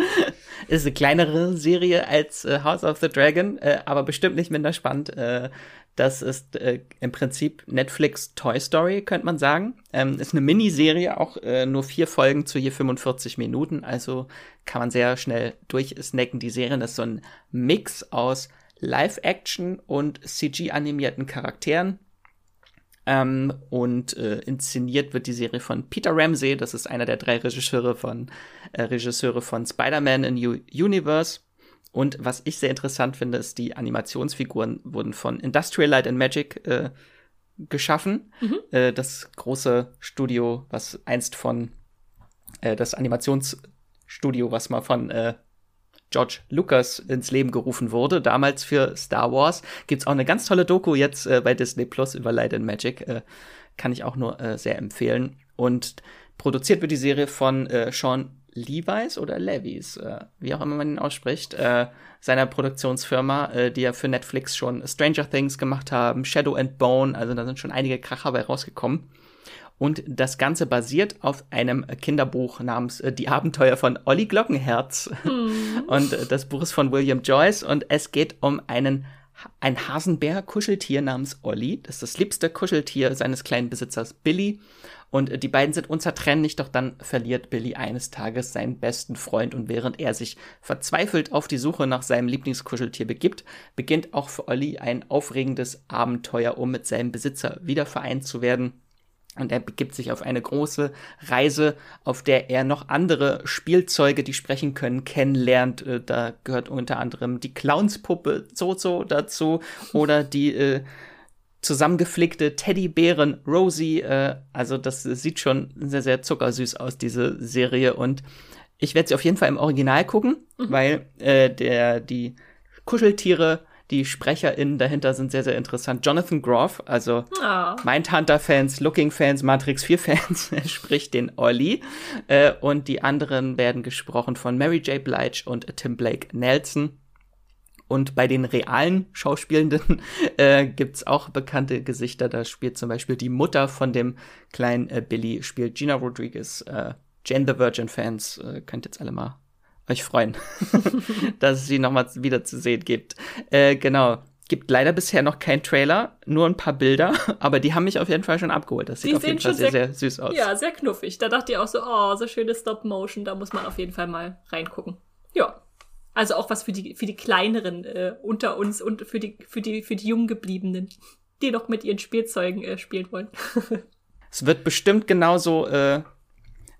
Ist eine kleinere Serie als äh, House of the Dragon, äh, aber bestimmt nicht minder spannend. Äh, das ist äh, im Prinzip Netflix Toy Story, könnte man sagen. Ähm, ist eine Miniserie, auch äh, nur vier Folgen zu je 45 Minuten, also kann man sehr schnell durchsnacken. Die Serie das ist so ein Mix aus Live-Action und CG-animierten Charakteren. Ähm, und äh, inszeniert wird die Serie von Peter Ramsey, das ist einer der drei Regisseure von, äh, Regisseure von Spider-Man in U Universe. Und was ich sehr interessant finde, ist, die Animationsfiguren wurden von Industrial Light and Magic äh, geschaffen. Mhm. Äh, das große Studio, was einst von äh, das Animationsstudio, was mal von äh, George Lucas ins Leben gerufen wurde, damals für Star Wars. Gibt's auch eine ganz tolle Doku jetzt äh, bei Disney Plus über Light and Magic. Äh, kann ich auch nur äh, sehr empfehlen. Und produziert wird die Serie von äh, Sean Levi's oder Levi's, äh, wie auch immer man ihn ausspricht, äh, seiner Produktionsfirma, äh, die ja für Netflix schon Stranger Things gemacht haben, Shadow and Bone, also da sind schon einige Kracher bei rausgekommen. Und das Ganze basiert auf einem Kinderbuch namens äh, Die Abenteuer von Olli Glockenherz. Hm. Und äh, das Buch ist von William Joyce und es geht um einen ein Hasenbär-Kuscheltier namens Olli. Das ist das liebste Kuscheltier seines kleinen Besitzers Billy. Und äh, die beiden sind unzertrennlich, doch dann verliert Billy eines Tages seinen besten Freund und während er sich verzweifelt auf die Suche nach seinem Lieblingskuscheltier begibt, beginnt auch für Olli ein aufregendes Abenteuer, um mit seinem Besitzer wieder vereint zu werden. Und er begibt sich auf eine große Reise, auf der er noch andere Spielzeuge, die sprechen können, kennenlernt. Äh, da gehört unter anderem die Clownspuppe Zozo dazu oder die äh, zusammengeflickte Teddybären Rosie. Äh, also das sieht schon sehr, sehr zuckersüß aus, diese Serie. Und ich werde sie auf jeden Fall im Original gucken, mhm. weil äh, der, die Kuscheltiere die SprecherInnen dahinter sind sehr, sehr interessant. Jonathan Groff, also oh. Mindhunter-Fans, Looking-Fans, Matrix 4-Fans, spricht den Olli. Äh, und die anderen werden gesprochen von Mary J. Blige und Tim Blake Nelson. Und bei den realen Schauspielenden äh, gibt's auch bekannte Gesichter. Da spielt zum Beispiel die Mutter von dem kleinen äh, Billy, spielt Gina Rodriguez. Äh, Jane the Virgin-Fans äh, könnt jetzt alle mal euch freuen, dass es sie nochmal wieder zu sehen gibt. Äh, genau. Gibt leider bisher noch kein Trailer, nur ein paar Bilder, aber die haben mich auf jeden Fall schon abgeholt. Das sieht die auf jeden Fall sehr, sehr, sehr süß aus. Ja, sehr knuffig. Da dachte ich auch so, oh, so schöne Stop-Motion, da muss man auf jeden Fall mal reingucken. Ja. Also auch was für die, für die kleineren äh, unter uns und für die, für die, für die jung gebliebenen, die noch mit ihren Spielzeugen äh, spielen wollen. es wird bestimmt genauso äh,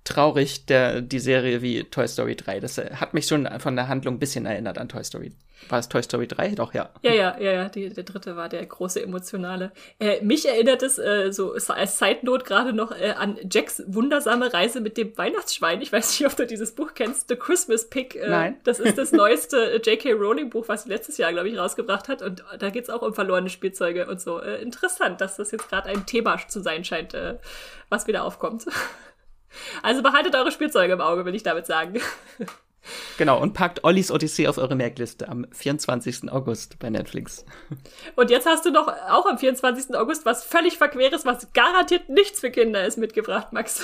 traurig, der, die Serie wie Toy Story 3. Das äh, hat mich schon von der Handlung ein bisschen erinnert an Toy Story. War es Toy Story 3? Doch, ja. Ja, ja, ja, ja. Die, der dritte war der große emotionale. Äh, mich erinnert es äh, so als Side Note gerade noch äh, an Jacks wundersame Reise mit dem Weihnachtsschwein. Ich weiß nicht, ob du dieses Buch kennst, The Christmas Pig. Äh, Nein. Das ist das neueste äh, J.K. Rowling Buch, was sie letztes Jahr, glaube ich, rausgebracht hat. Und da geht's auch um verlorene Spielzeuge und so. Interessant, dass das jetzt gerade ein Thema zu sein scheint, was wieder aufkommt. Also behaltet eure Spielzeuge im Auge, will ich damit sagen. Genau, und packt Ollis Odyssee auf eure Merkliste am 24. August bei Netflix. Und jetzt hast du noch auch am 24. August was völlig Verqueres, was garantiert nichts für Kinder ist, mitgebracht, Max.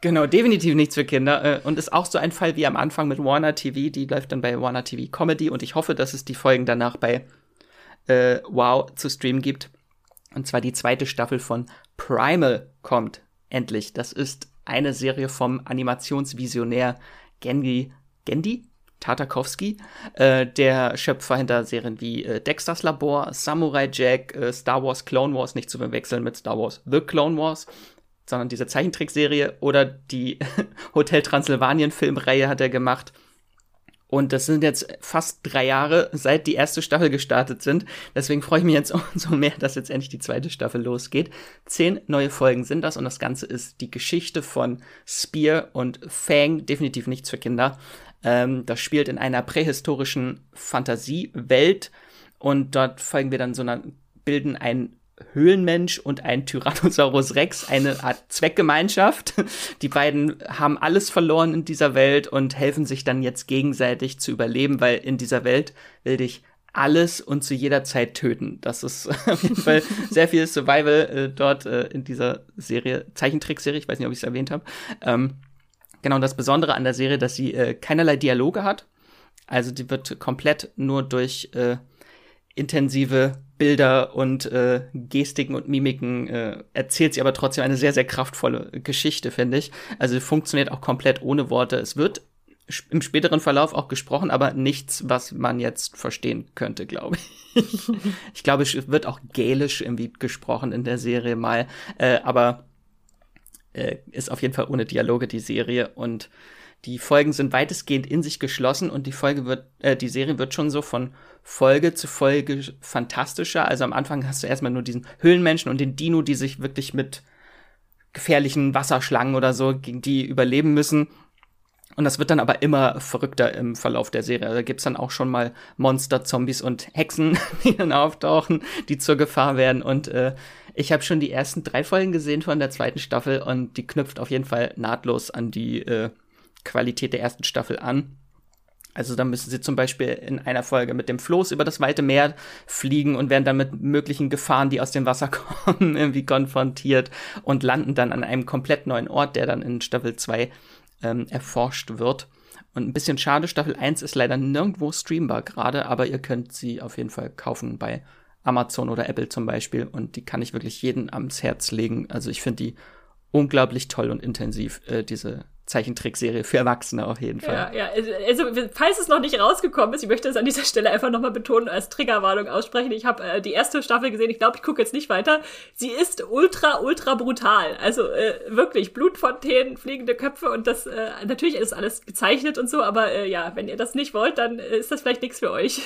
Genau, definitiv nichts für Kinder. Äh, und ist auch so ein Fall wie am Anfang mit Warner TV. Die läuft dann bei Warner TV Comedy und ich hoffe, dass es die Folgen danach bei äh, Wow zu streamen gibt. Und zwar die zweite Staffel von Primal kommt endlich. Das ist eine Serie vom Animationsvisionär Gengi, Gendi? Tartakowski, äh, der Schöpfer hinter Serien wie äh, Dexters Labor, Samurai Jack, äh, Star Wars Clone Wars, nicht zu verwechseln mit Star Wars The Clone Wars, sondern diese Zeichentrickserie oder die Hotel Transylvanien Filmreihe hat er gemacht und das sind jetzt fast drei Jahre, seit die erste Staffel gestartet sind. Deswegen freue ich mich jetzt umso mehr, dass jetzt endlich die zweite Staffel losgeht. Zehn neue Folgen sind das und das Ganze ist die Geschichte von Spear und Fang, definitiv nichts für Kinder. Ähm, das spielt in einer prähistorischen Fantasiewelt und dort folgen wir dann so einer, bilden ein Höhlenmensch und ein Tyrannosaurus Rex eine Art Zweckgemeinschaft. Die beiden haben alles verloren in dieser Welt und helfen sich dann jetzt gegenseitig zu überleben, weil in dieser Welt will dich alles und zu jeder Zeit töten. Das ist auf jeden Fall sehr viel Survival äh, dort äh, in dieser Serie, Zeichentrickserie, ich weiß nicht, ob ich es erwähnt habe. Ähm, genau, das Besondere an der Serie, dass sie äh, keinerlei Dialoge hat. Also die wird komplett nur durch äh, intensive Bilder und äh, Gestiken und Mimiken äh, erzählt sie aber trotzdem eine sehr, sehr kraftvolle Geschichte, finde ich. Also funktioniert auch komplett ohne Worte. Es wird im späteren Verlauf auch gesprochen, aber nichts, was man jetzt verstehen könnte, glaube ich. ich glaube, es wird auch Gälisch irgendwie gesprochen in der Serie mal, äh, aber äh, ist auf jeden Fall ohne Dialoge die Serie und die Folgen sind weitestgehend in sich geschlossen und die Folge wird, äh, die Serie wird schon so von Folge zu Folge fantastischer. Also am Anfang hast du erstmal nur diesen Höhlenmenschen und den Dino, die sich wirklich mit gefährlichen Wasserschlangen oder so, gegen die überleben müssen. Und das wird dann aber immer verrückter im Verlauf der Serie. Also da gibt's dann auch schon mal Monster, Zombies und Hexen, die dann auftauchen, die zur Gefahr werden. Und äh, ich habe schon die ersten drei Folgen gesehen von der zweiten Staffel und die knüpft auf jeden Fall nahtlos an die äh, Qualität der ersten Staffel an. Also da müssen sie zum Beispiel in einer Folge mit dem Floß über das weite Meer fliegen und werden dann mit möglichen Gefahren, die aus dem Wasser kommen, irgendwie konfrontiert und landen dann an einem komplett neuen Ort, der dann in Staffel 2 ähm, erforscht wird. Und ein bisschen schade, Staffel 1 ist leider nirgendwo streambar gerade, aber ihr könnt sie auf jeden Fall kaufen bei Amazon oder Apple zum Beispiel. Und die kann ich wirklich jedem ans Herz legen. Also ich finde die unglaublich toll und intensiv, äh, diese Zeichentrickserie für Erwachsene auf jeden Fall. Ja, ja, also, also falls es noch nicht rausgekommen ist, ich möchte es an dieser Stelle einfach nochmal betonen, als Triggerwarnung aussprechen. Ich habe äh, die erste Staffel gesehen, ich glaube, ich gucke jetzt nicht weiter. Sie ist ultra, ultra brutal. Also äh, wirklich, Blutfontänen, fliegende Köpfe und das, äh, natürlich ist alles gezeichnet und so, aber äh, ja, wenn ihr das nicht wollt, dann äh, ist das vielleicht nichts für euch.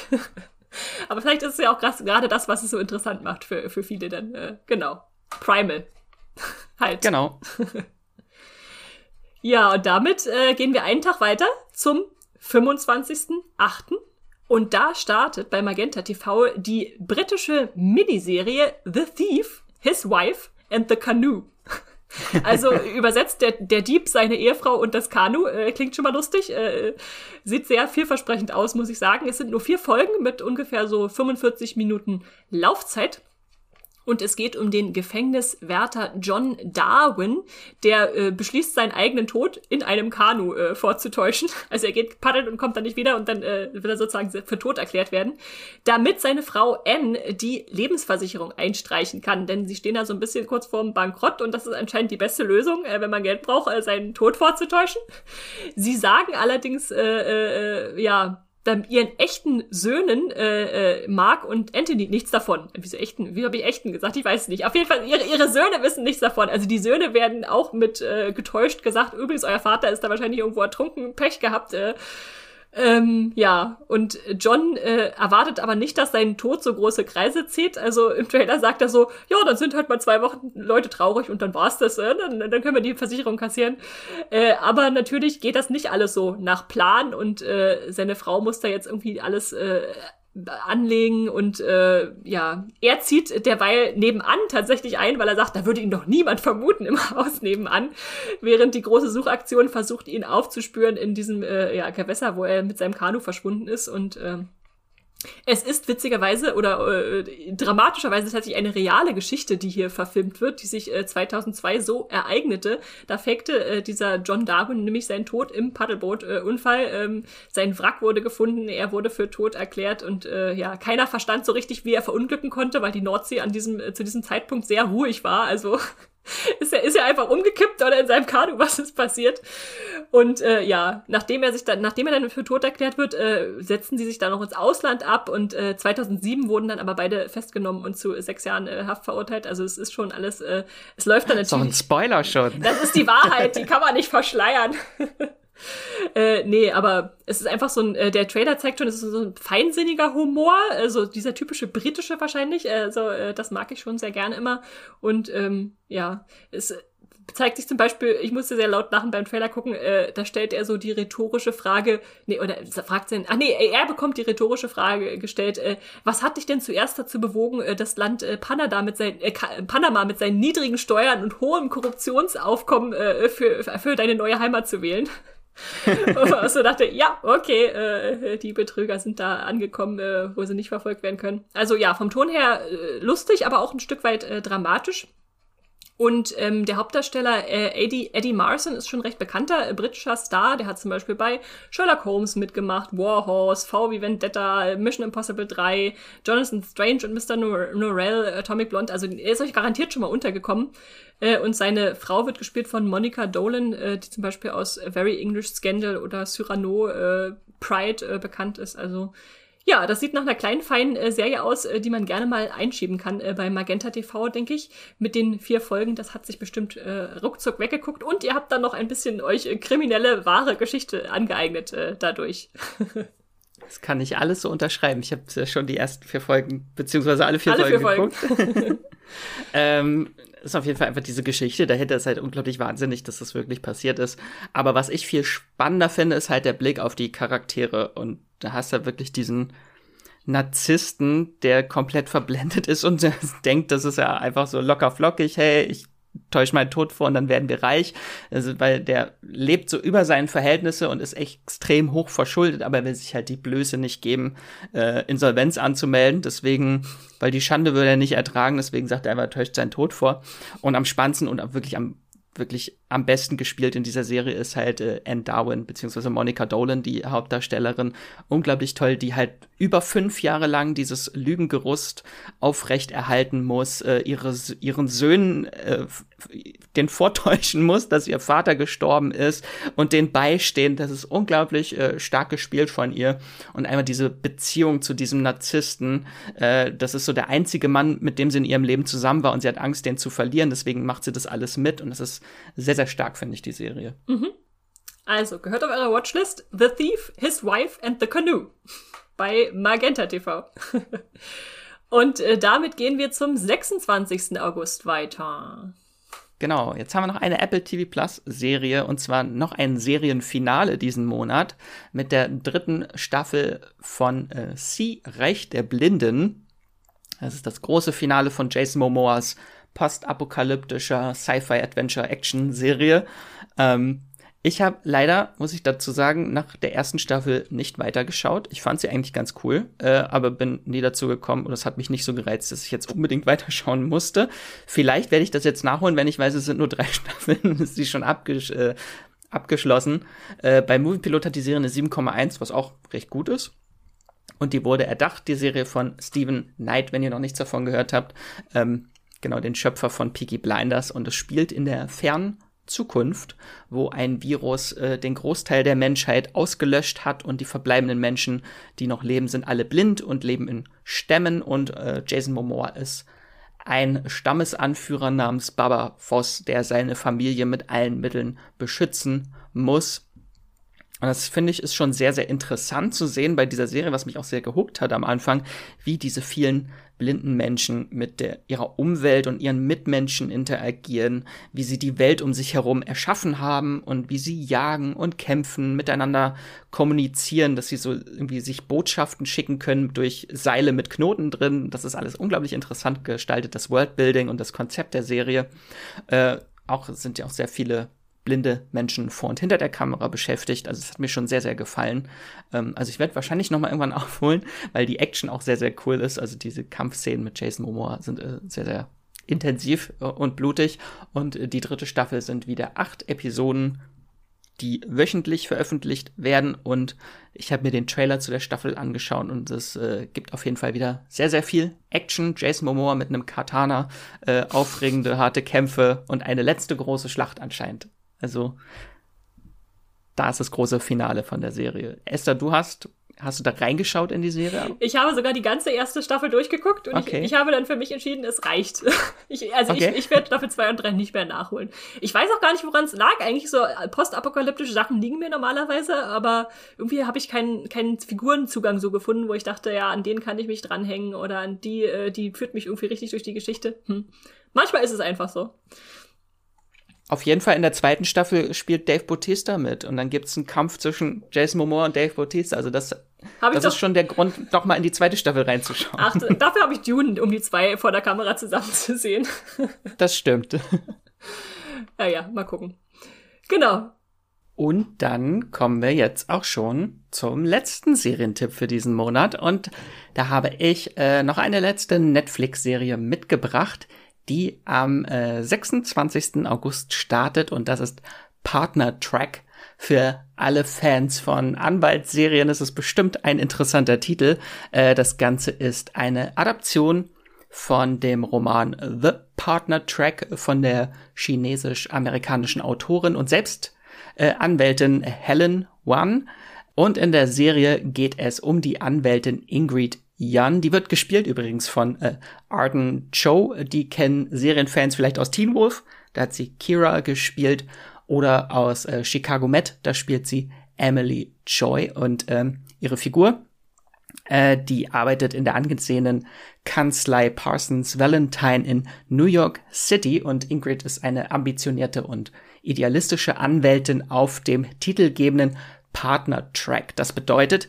aber vielleicht ist es ja auch gerade das, was es so interessant macht für, für viele dann. Äh, genau. Primal. halt. Genau. Ja, und damit äh, gehen wir einen Tag weiter zum 25.08. Und da startet bei Magenta TV die britische Miniserie The Thief, His Wife and the Canoe. Also übersetzt der, der Dieb seine Ehefrau und das Kanu. Äh, klingt schon mal lustig. Äh, sieht sehr vielversprechend aus, muss ich sagen. Es sind nur vier Folgen mit ungefähr so 45 Minuten Laufzeit. Und es geht um den Gefängniswärter John Darwin, der äh, beschließt, seinen eigenen Tod in einem Kanu äh, vorzutäuschen. Also er geht paddeln und kommt dann nicht wieder und dann äh, wird er sozusagen für tot erklärt werden, damit seine Frau Anne die Lebensversicherung einstreichen kann. Denn sie stehen da so ein bisschen kurz vorm Bankrott und das ist anscheinend die beste Lösung, äh, wenn man Geld braucht, äh, seinen Tod vorzutäuschen. Sie sagen allerdings, äh, äh, ja, dann ihren echten Söhnen, äh, äh, Mark und Anthony, nichts davon. Wieso echten? Wie habe ich echten gesagt? Ich weiß es nicht. Auf jeden Fall, ihre, ihre Söhne wissen nichts davon. Also die Söhne werden auch mit äh, getäuscht gesagt, übrigens, euer Vater ist da wahrscheinlich irgendwo ertrunken, Pech gehabt. Äh, ähm, ja, und John äh, erwartet aber nicht, dass sein Tod so große Kreise zieht. Also im Trailer sagt er so, ja, dann sind halt mal zwei Wochen Leute traurig und dann war's das, äh? dann, dann können wir die Versicherung kassieren. Äh, aber natürlich geht das nicht alles so nach Plan und äh, seine Frau muss da jetzt irgendwie alles äh, anlegen und äh, ja, er zieht derweil nebenan tatsächlich ein, weil er sagt, da würde ihn doch niemand vermuten im Haus nebenan, während die große Suchaktion versucht, ihn aufzuspüren in diesem äh, ja, Gewässer, wo er mit seinem Kanu verschwunden ist und äh, es ist witzigerweise oder äh, dramatischerweise tatsächlich eine reale Geschichte, die hier verfilmt wird, die sich äh, 2002 so ereignete. Da fakte äh, dieser John Darwin nämlich seinen Tod im Paddleboot-Unfall. ähm, sein Wrack wurde gefunden, er wurde für tot erklärt und äh, ja, keiner verstand so richtig, wie er verunglücken konnte, weil die Nordsee an diesem äh, zu diesem Zeitpunkt sehr ruhig war. Also ist er, ist er einfach umgekippt oder in seinem Kanu, was ist passiert? Und äh, ja, nachdem er sich dann, nachdem er dann für tot erklärt wird, äh, setzen sie sich dann noch ins Ausland ab und äh, 2007 wurden dann aber beide festgenommen und zu sechs Jahren äh, Haft verurteilt. Also es ist schon alles, äh, es läuft dann natürlich. Das ist doch ein Spoiler schon. Das ist die Wahrheit, die kann man nicht verschleiern. Äh, nee, aber es ist einfach so ein, äh, der Trailer zeigt schon, es ist so ein feinsinniger Humor, also dieser typische britische wahrscheinlich, also äh, das mag ich schon sehr gerne immer und ähm, ja, es zeigt sich zum Beispiel, ich musste sehr laut lachen beim Trailer gucken, äh, da stellt er so die rhetorische Frage, nee, oder fragt sein, ach nee, er bekommt die rhetorische Frage gestellt, äh, was hat dich denn zuerst dazu bewogen, äh, das Land äh, Panama, mit seinen, äh, Panama mit seinen niedrigen Steuern und hohem Korruptionsaufkommen äh, für, für deine neue Heimat zu wählen? so dachte, ja, okay, äh, die Betrüger sind da angekommen, äh, wo sie nicht verfolgt werden können. Also ja, vom Ton her äh, lustig, aber auch ein Stück weit äh, dramatisch. Und ähm, der Hauptdarsteller äh, Eddie, Eddie Marson ist schon recht bekannter äh, britischer Star. Der hat zum Beispiel bei Sherlock Holmes mitgemacht, Warhorse, V wie Vendetta, Mission Impossible 3, Jonathan Strange und Mr. Norrell, Atomic Blonde. Also er ist euch garantiert schon mal untergekommen. Äh, und seine Frau wird gespielt von Monica Dolan, äh, die zum Beispiel aus Very English Scandal oder Cyrano äh, Pride äh, bekannt ist. Also ja, das sieht nach einer kleinen, feinen äh, Serie aus, äh, die man gerne mal einschieben kann äh, bei Magenta TV, denke ich. Mit den vier Folgen, das hat sich bestimmt äh, ruckzuck weggeguckt. Und ihr habt dann noch ein bisschen euch äh, kriminelle, wahre Geschichte angeeignet äh, dadurch. das kann ich alles so unterschreiben. Ich habe ja schon die ersten vier Folgen, beziehungsweise alle vier alle Folgen vier geguckt. ähm, ist auf jeden Fall einfach diese Geschichte. Dahinter ist halt unglaublich wahnsinnig, dass das wirklich passiert ist. Aber was ich viel spannender finde, ist halt der Blick auf die Charaktere. Und da hast du halt wirklich diesen Narzissten, der komplett verblendet ist und denkt, das ist ja einfach so locker flockig. Hey, ich täusch meinen Tod vor und dann werden wir reich. Also, weil der lebt so über seinen Verhältnisse und ist extrem hoch verschuldet, aber er will sich halt die Blöße nicht geben, äh, Insolvenz anzumelden. Deswegen, weil die Schande würde er nicht ertragen, deswegen sagt er einfach, täuscht seinen Tod vor. Und am spannendsten und wirklich am wirklich am besten gespielt in dieser Serie ist halt äh, Anne Darwin, beziehungsweise Monica Dolan, die Hauptdarstellerin. Unglaublich toll, die halt über fünf Jahre lang dieses Lügengerüst aufrecht erhalten muss, äh, ihre, ihren Söhnen äh, den vortäuschen muss, dass ihr Vater gestorben ist und den beistehen. Das ist unglaublich äh, stark gespielt von ihr. Und einmal diese Beziehung zu diesem Narzissten, äh, das ist so der einzige Mann, mit dem sie in ihrem Leben zusammen war und sie hat Angst, den zu verlieren. Deswegen macht sie das alles mit und das ist sehr, sehr stark, finde ich, die Serie. Mhm. Also, gehört auf eurer Watchlist The Thief, His Wife and the Canoe bei Magenta TV. und äh, damit gehen wir zum 26. August weiter. Genau, jetzt haben wir noch eine Apple TV Plus Serie und zwar noch ein Serienfinale diesen Monat mit der dritten Staffel von äh, Sie, Reich der Blinden. Das ist das große Finale von Jason Momoas postapokalyptischer Sci-Fi-Adventure-Action-Serie. Ähm, ich habe leider, muss ich dazu sagen, nach der ersten Staffel nicht weitergeschaut. Ich fand sie eigentlich ganz cool, äh, aber bin nie dazu gekommen und es hat mich nicht so gereizt, dass ich jetzt unbedingt weiterschauen musste. Vielleicht werde ich das jetzt nachholen, wenn ich weiß, es sind nur drei Staffeln, ist sie schon abgesch äh, abgeschlossen. Äh, bei Moviepilot hat die Serie eine 7,1, was auch recht gut ist. Und die wurde erdacht, die Serie von Steven Knight, wenn ihr noch nichts davon gehört habt. Ähm, genau, den Schöpfer von Peaky Blinders. Und es spielt in der fernen Zukunft, wo ein Virus äh, den Großteil der Menschheit ausgelöscht hat und die verbleibenden Menschen, die noch leben, sind alle blind und leben in Stämmen und äh, Jason Momoa ist ein Stammesanführer namens Baba Voss, der seine Familie mit allen Mitteln beschützen muss. Und das finde ich ist schon sehr, sehr interessant zu sehen bei dieser Serie, was mich auch sehr gehuckt hat am Anfang, wie diese vielen blinden Menschen mit der, ihrer Umwelt und ihren Mitmenschen interagieren, wie sie die Welt um sich herum erschaffen haben und wie sie jagen und kämpfen, miteinander kommunizieren, dass sie so irgendwie sich Botschaften schicken können durch Seile mit Knoten drin. Das ist alles unglaublich interessant gestaltet, das Worldbuilding und das Konzept der Serie. Äh, auch sind ja auch sehr viele blinde Menschen vor und hinter der Kamera beschäftigt. Also es hat mir schon sehr, sehr gefallen. Ähm, also ich werde wahrscheinlich noch mal irgendwann aufholen, weil die Action auch sehr, sehr cool ist. Also diese Kampfszenen mit Jason Momoa sind äh, sehr, sehr intensiv äh, und blutig. Und äh, die dritte Staffel sind wieder acht Episoden, die wöchentlich veröffentlicht werden. Und ich habe mir den Trailer zu der Staffel angeschaut und es äh, gibt auf jeden Fall wieder sehr, sehr viel Action. Jason Momoa mit einem Katana, äh, aufregende, harte Kämpfe und eine letzte große Schlacht anscheinend. Also, da ist das große Finale von der Serie. Esther, du hast, hast du da reingeschaut in die Serie? Ich habe sogar die ganze erste Staffel durchgeguckt und okay. ich, ich, habe dann für mich entschieden, es reicht. Ich, also okay. ich, ich werde Staffel 2 und 3 nicht mehr nachholen. Ich weiß auch gar nicht, woran es lag. Eigentlich so postapokalyptische Sachen liegen mir normalerweise, aber irgendwie habe ich keinen, keinen Figurenzugang so gefunden, wo ich dachte, ja, an denen kann ich mich dranhängen oder an die, äh, die führt mich irgendwie richtig durch die Geschichte. Hm. Manchmal ist es einfach so. Auf jeden Fall in der zweiten Staffel spielt Dave Bautista mit und dann gibt es einen Kampf zwischen Jason Momoa und Dave Bautista. Also das, das ist schon der Grund, noch mal in die zweite Staffel reinzuschauen. Ach, dafür habe ich Dune, um die zwei vor der Kamera zusammenzusehen. Das stimmt. Ja, ja, mal gucken. Genau. Und dann kommen wir jetzt auch schon zum letzten Serientipp für diesen Monat. Und da habe ich äh, noch eine letzte Netflix-Serie mitgebracht, die am äh, 26. August startet. Und das ist Partner Track. Für alle Fans von Anwaltsserien ist es bestimmt ein interessanter Titel. Äh, das Ganze ist eine Adaption von dem Roman The Partner Track von der chinesisch-amerikanischen Autorin und selbst äh, Anwältin Helen Wan. Und in der Serie geht es um die Anwältin Ingrid Yan. Die wird gespielt übrigens von äh, Arden Cho. Die kennen Serienfans vielleicht aus Teen Wolf. Da hat sie Kira gespielt. Oder aus äh, Chicago Med. Da spielt sie Emily Choi. Und ähm, ihre Figur, äh, die arbeitet in der angesehenen Kanzlei Parsons Valentine in New York City. Und Ingrid ist eine ambitionierte und idealistische Anwältin auf dem titelgebenden Partner-Track. Das bedeutet,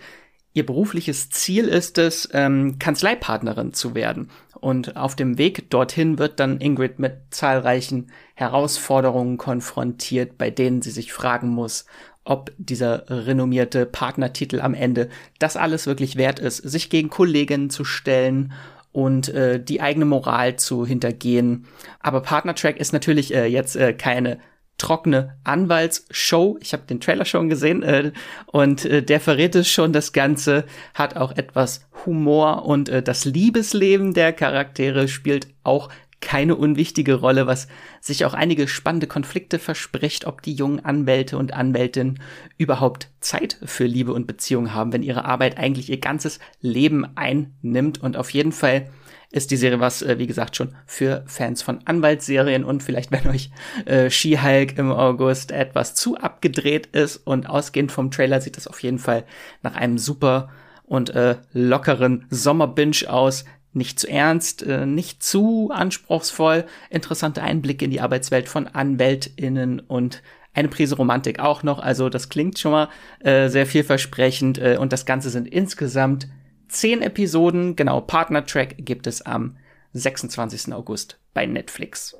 ihr berufliches Ziel ist es, ähm, Kanzleipartnerin zu werden. Und auf dem Weg dorthin wird dann Ingrid mit zahlreichen Herausforderungen konfrontiert, bei denen sie sich fragen muss, ob dieser renommierte Partnertitel am Ende das alles wirklich wert ist, sich gegen Kolleginnen zu stellen und äh, die eigene Moral zu hintergehen. Aber Partnertrack ist natürlich äh, jetzt äh, keine trockene Anwaltsshow. Ich habe den Trailer schon gesehen äh, und äh, der verrät es schon. Das Ganze hat auch etwas Humor und äh, das Liebesleben der Charaktere spielt auch keine unwichtige Rolle, was sich auch einige spannende Konflikte verspricht, ob die jungen Anwälte und Anwältinnen überhaupt Zeit für Liebe und Beziehung haben, wenn ihre Arbeit eigentlich ihr ganzes Leben einnimmt und auf jeden Fall ist die Serie was, äh, wie gesagt, schon für Fans von Anwaltsserien und vielleicht, wenn euch äh, She-Hulk im August etwas zu abgedreht ist und ausgehend vom Trailer sieht es auf jeden Fall nach einem super und äh, lockeren Sommerbinge aus. Nicht zu ernst, äh, nicht zu anspruchsvoll, interessante Einblicke in die Arbeitswelt von AnwältInnen und eine Prise Romantik auch noch. Also das klingt schon mal äh, sehr vielversprechend äh, und das Ganze sind insgesamt zehn Episoden, genau, Partner-Track gibt es am 26. August bei Netflix.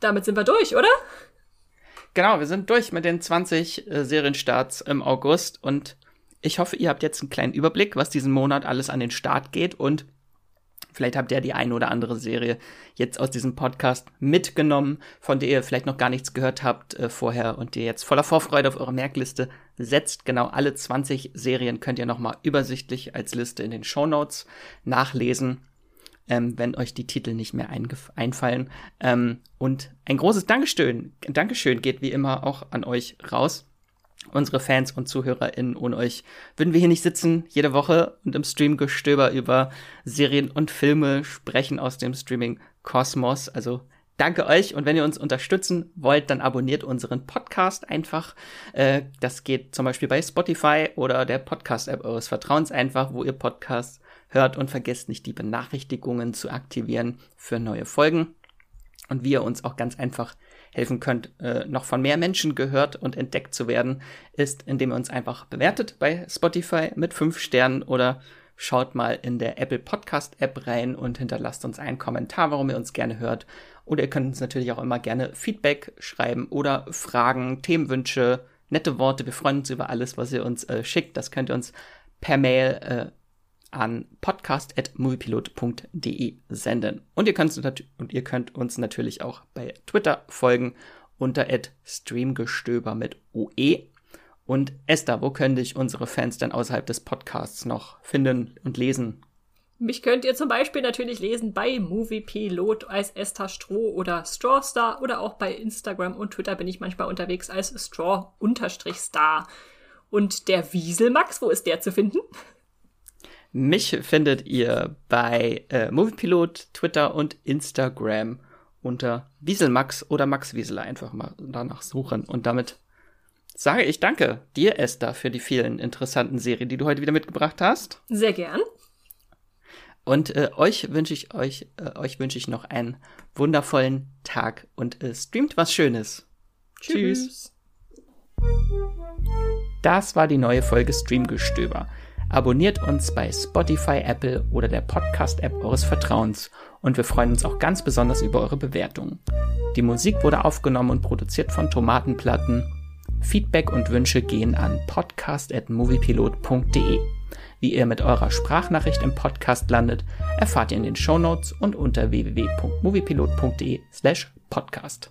Damit sind wir durch, oder? Genau, wir sind durch mit den 20 äh, Serienstarts im August und ich hoffe, ihr habt jetzt einen kleinen Überblick, was diesen Monat alles an den Start geht und Vielleicht habt ihr die eine oder andere Serie jetzt aus diesem Podcast mitgenommen, von der ihr vielleicht noch gar nichts gehört habt äh, vorher und ihr jetzt voller Vorfreude auf eure Merkliste setzt. Genau alle 20 Serien könnt ihr nochmal übersichtlich als Liste in den Show Notes nachlesen, ähm, wenn euch die Titel nicht mehr einfallen. Ähm, und ein großes Dankeschön, Dankeschön geht wie immer auch an euch raus unsere Fans und ZuhörerInnen. Ohne euch würden wir hier nicht sitzen, jede Woche und im Streamgestöber über Serien und Filme sprechen aus dem Streaming-Kosmos. Also danke euch und wenn ihr uns unterstützen wollt, dann abonniert unseren Podcast einfach. Äh, das geht zum Beispiel bei Spotify oder der Podcast-App eures Vertrauens einfach, wo ihr Podcasts hört und vergesst nicht die Benachrichtigungen zu aktivieren für neue Folgen. Und wie ihr uns auch ganz einfach helfen könnt, äh, noch von mehr Menschen gehört und entdeckt zu werden, ist, indem ihr uns einfach bewertet bei Spotify mit fünf Sternen oder schaut mal in der Apple Podcast App rein und hinterlasst uns einen Kommentar, warum ihr uns gerne hört. Oder ihr könnt uns natürlich auch immer gerne Feedback schreiben oder Fragen, Themenwünsche, nette Worte. Wir freuen uns über alles, was ihr uns äh, schickt. Das könnt ihr uns per Mail äh, an podcast.moviepilot.de senden. Und ihr, könnt, und ihr könnt uns natürlich auch bei Twitter folgen unter streamgestöber mit OE. Und Esther, wo können dich unsere Fans denn außerhalb des Podcasts noch finden und lesen? Mich könnt ihr zum Beispiel natürlich lesen bei Moviepilot als Esther Stroh oder Strawstar oder auch bei Instagram und Twitter bin ich manchmal unterwegs als Straw-Star. Und der Wieselmax, wo ist der zu finden? Mich findet ihr bei äh, Moviepilot, Twitter und Instagram unter Wieselmax oder Max Wiesel einfach mal danach suchen. Und damit sage ich danke dir, Esther, für die vielen interessanten Serien, die du heute wieder mitgebracht hast. Sehr gern. Und äh, euch wünsche ich euch, äh, euch wünsche ich noch einen wundervollen Tag und äh, streamt was Schönes. Tschüss. Tschüss. Das war die neue Folge Streamgestöber. Abonniert uns bei Spotify, Apple oder der Podcast-App eures Vertrauens und wir freuen uns auch ganz besonders über eure Bewertungen. Die Musik wurde aufgenommen und produziert von Tomatenplatten. Feedback und Wünsche gehen an podcast.moviepilot.de. Wie ihr mit eurer Sprachnachricht im Podcast landet, erfahrt ihr in den Shownotes und unter www.moviepilot.de slash podcast.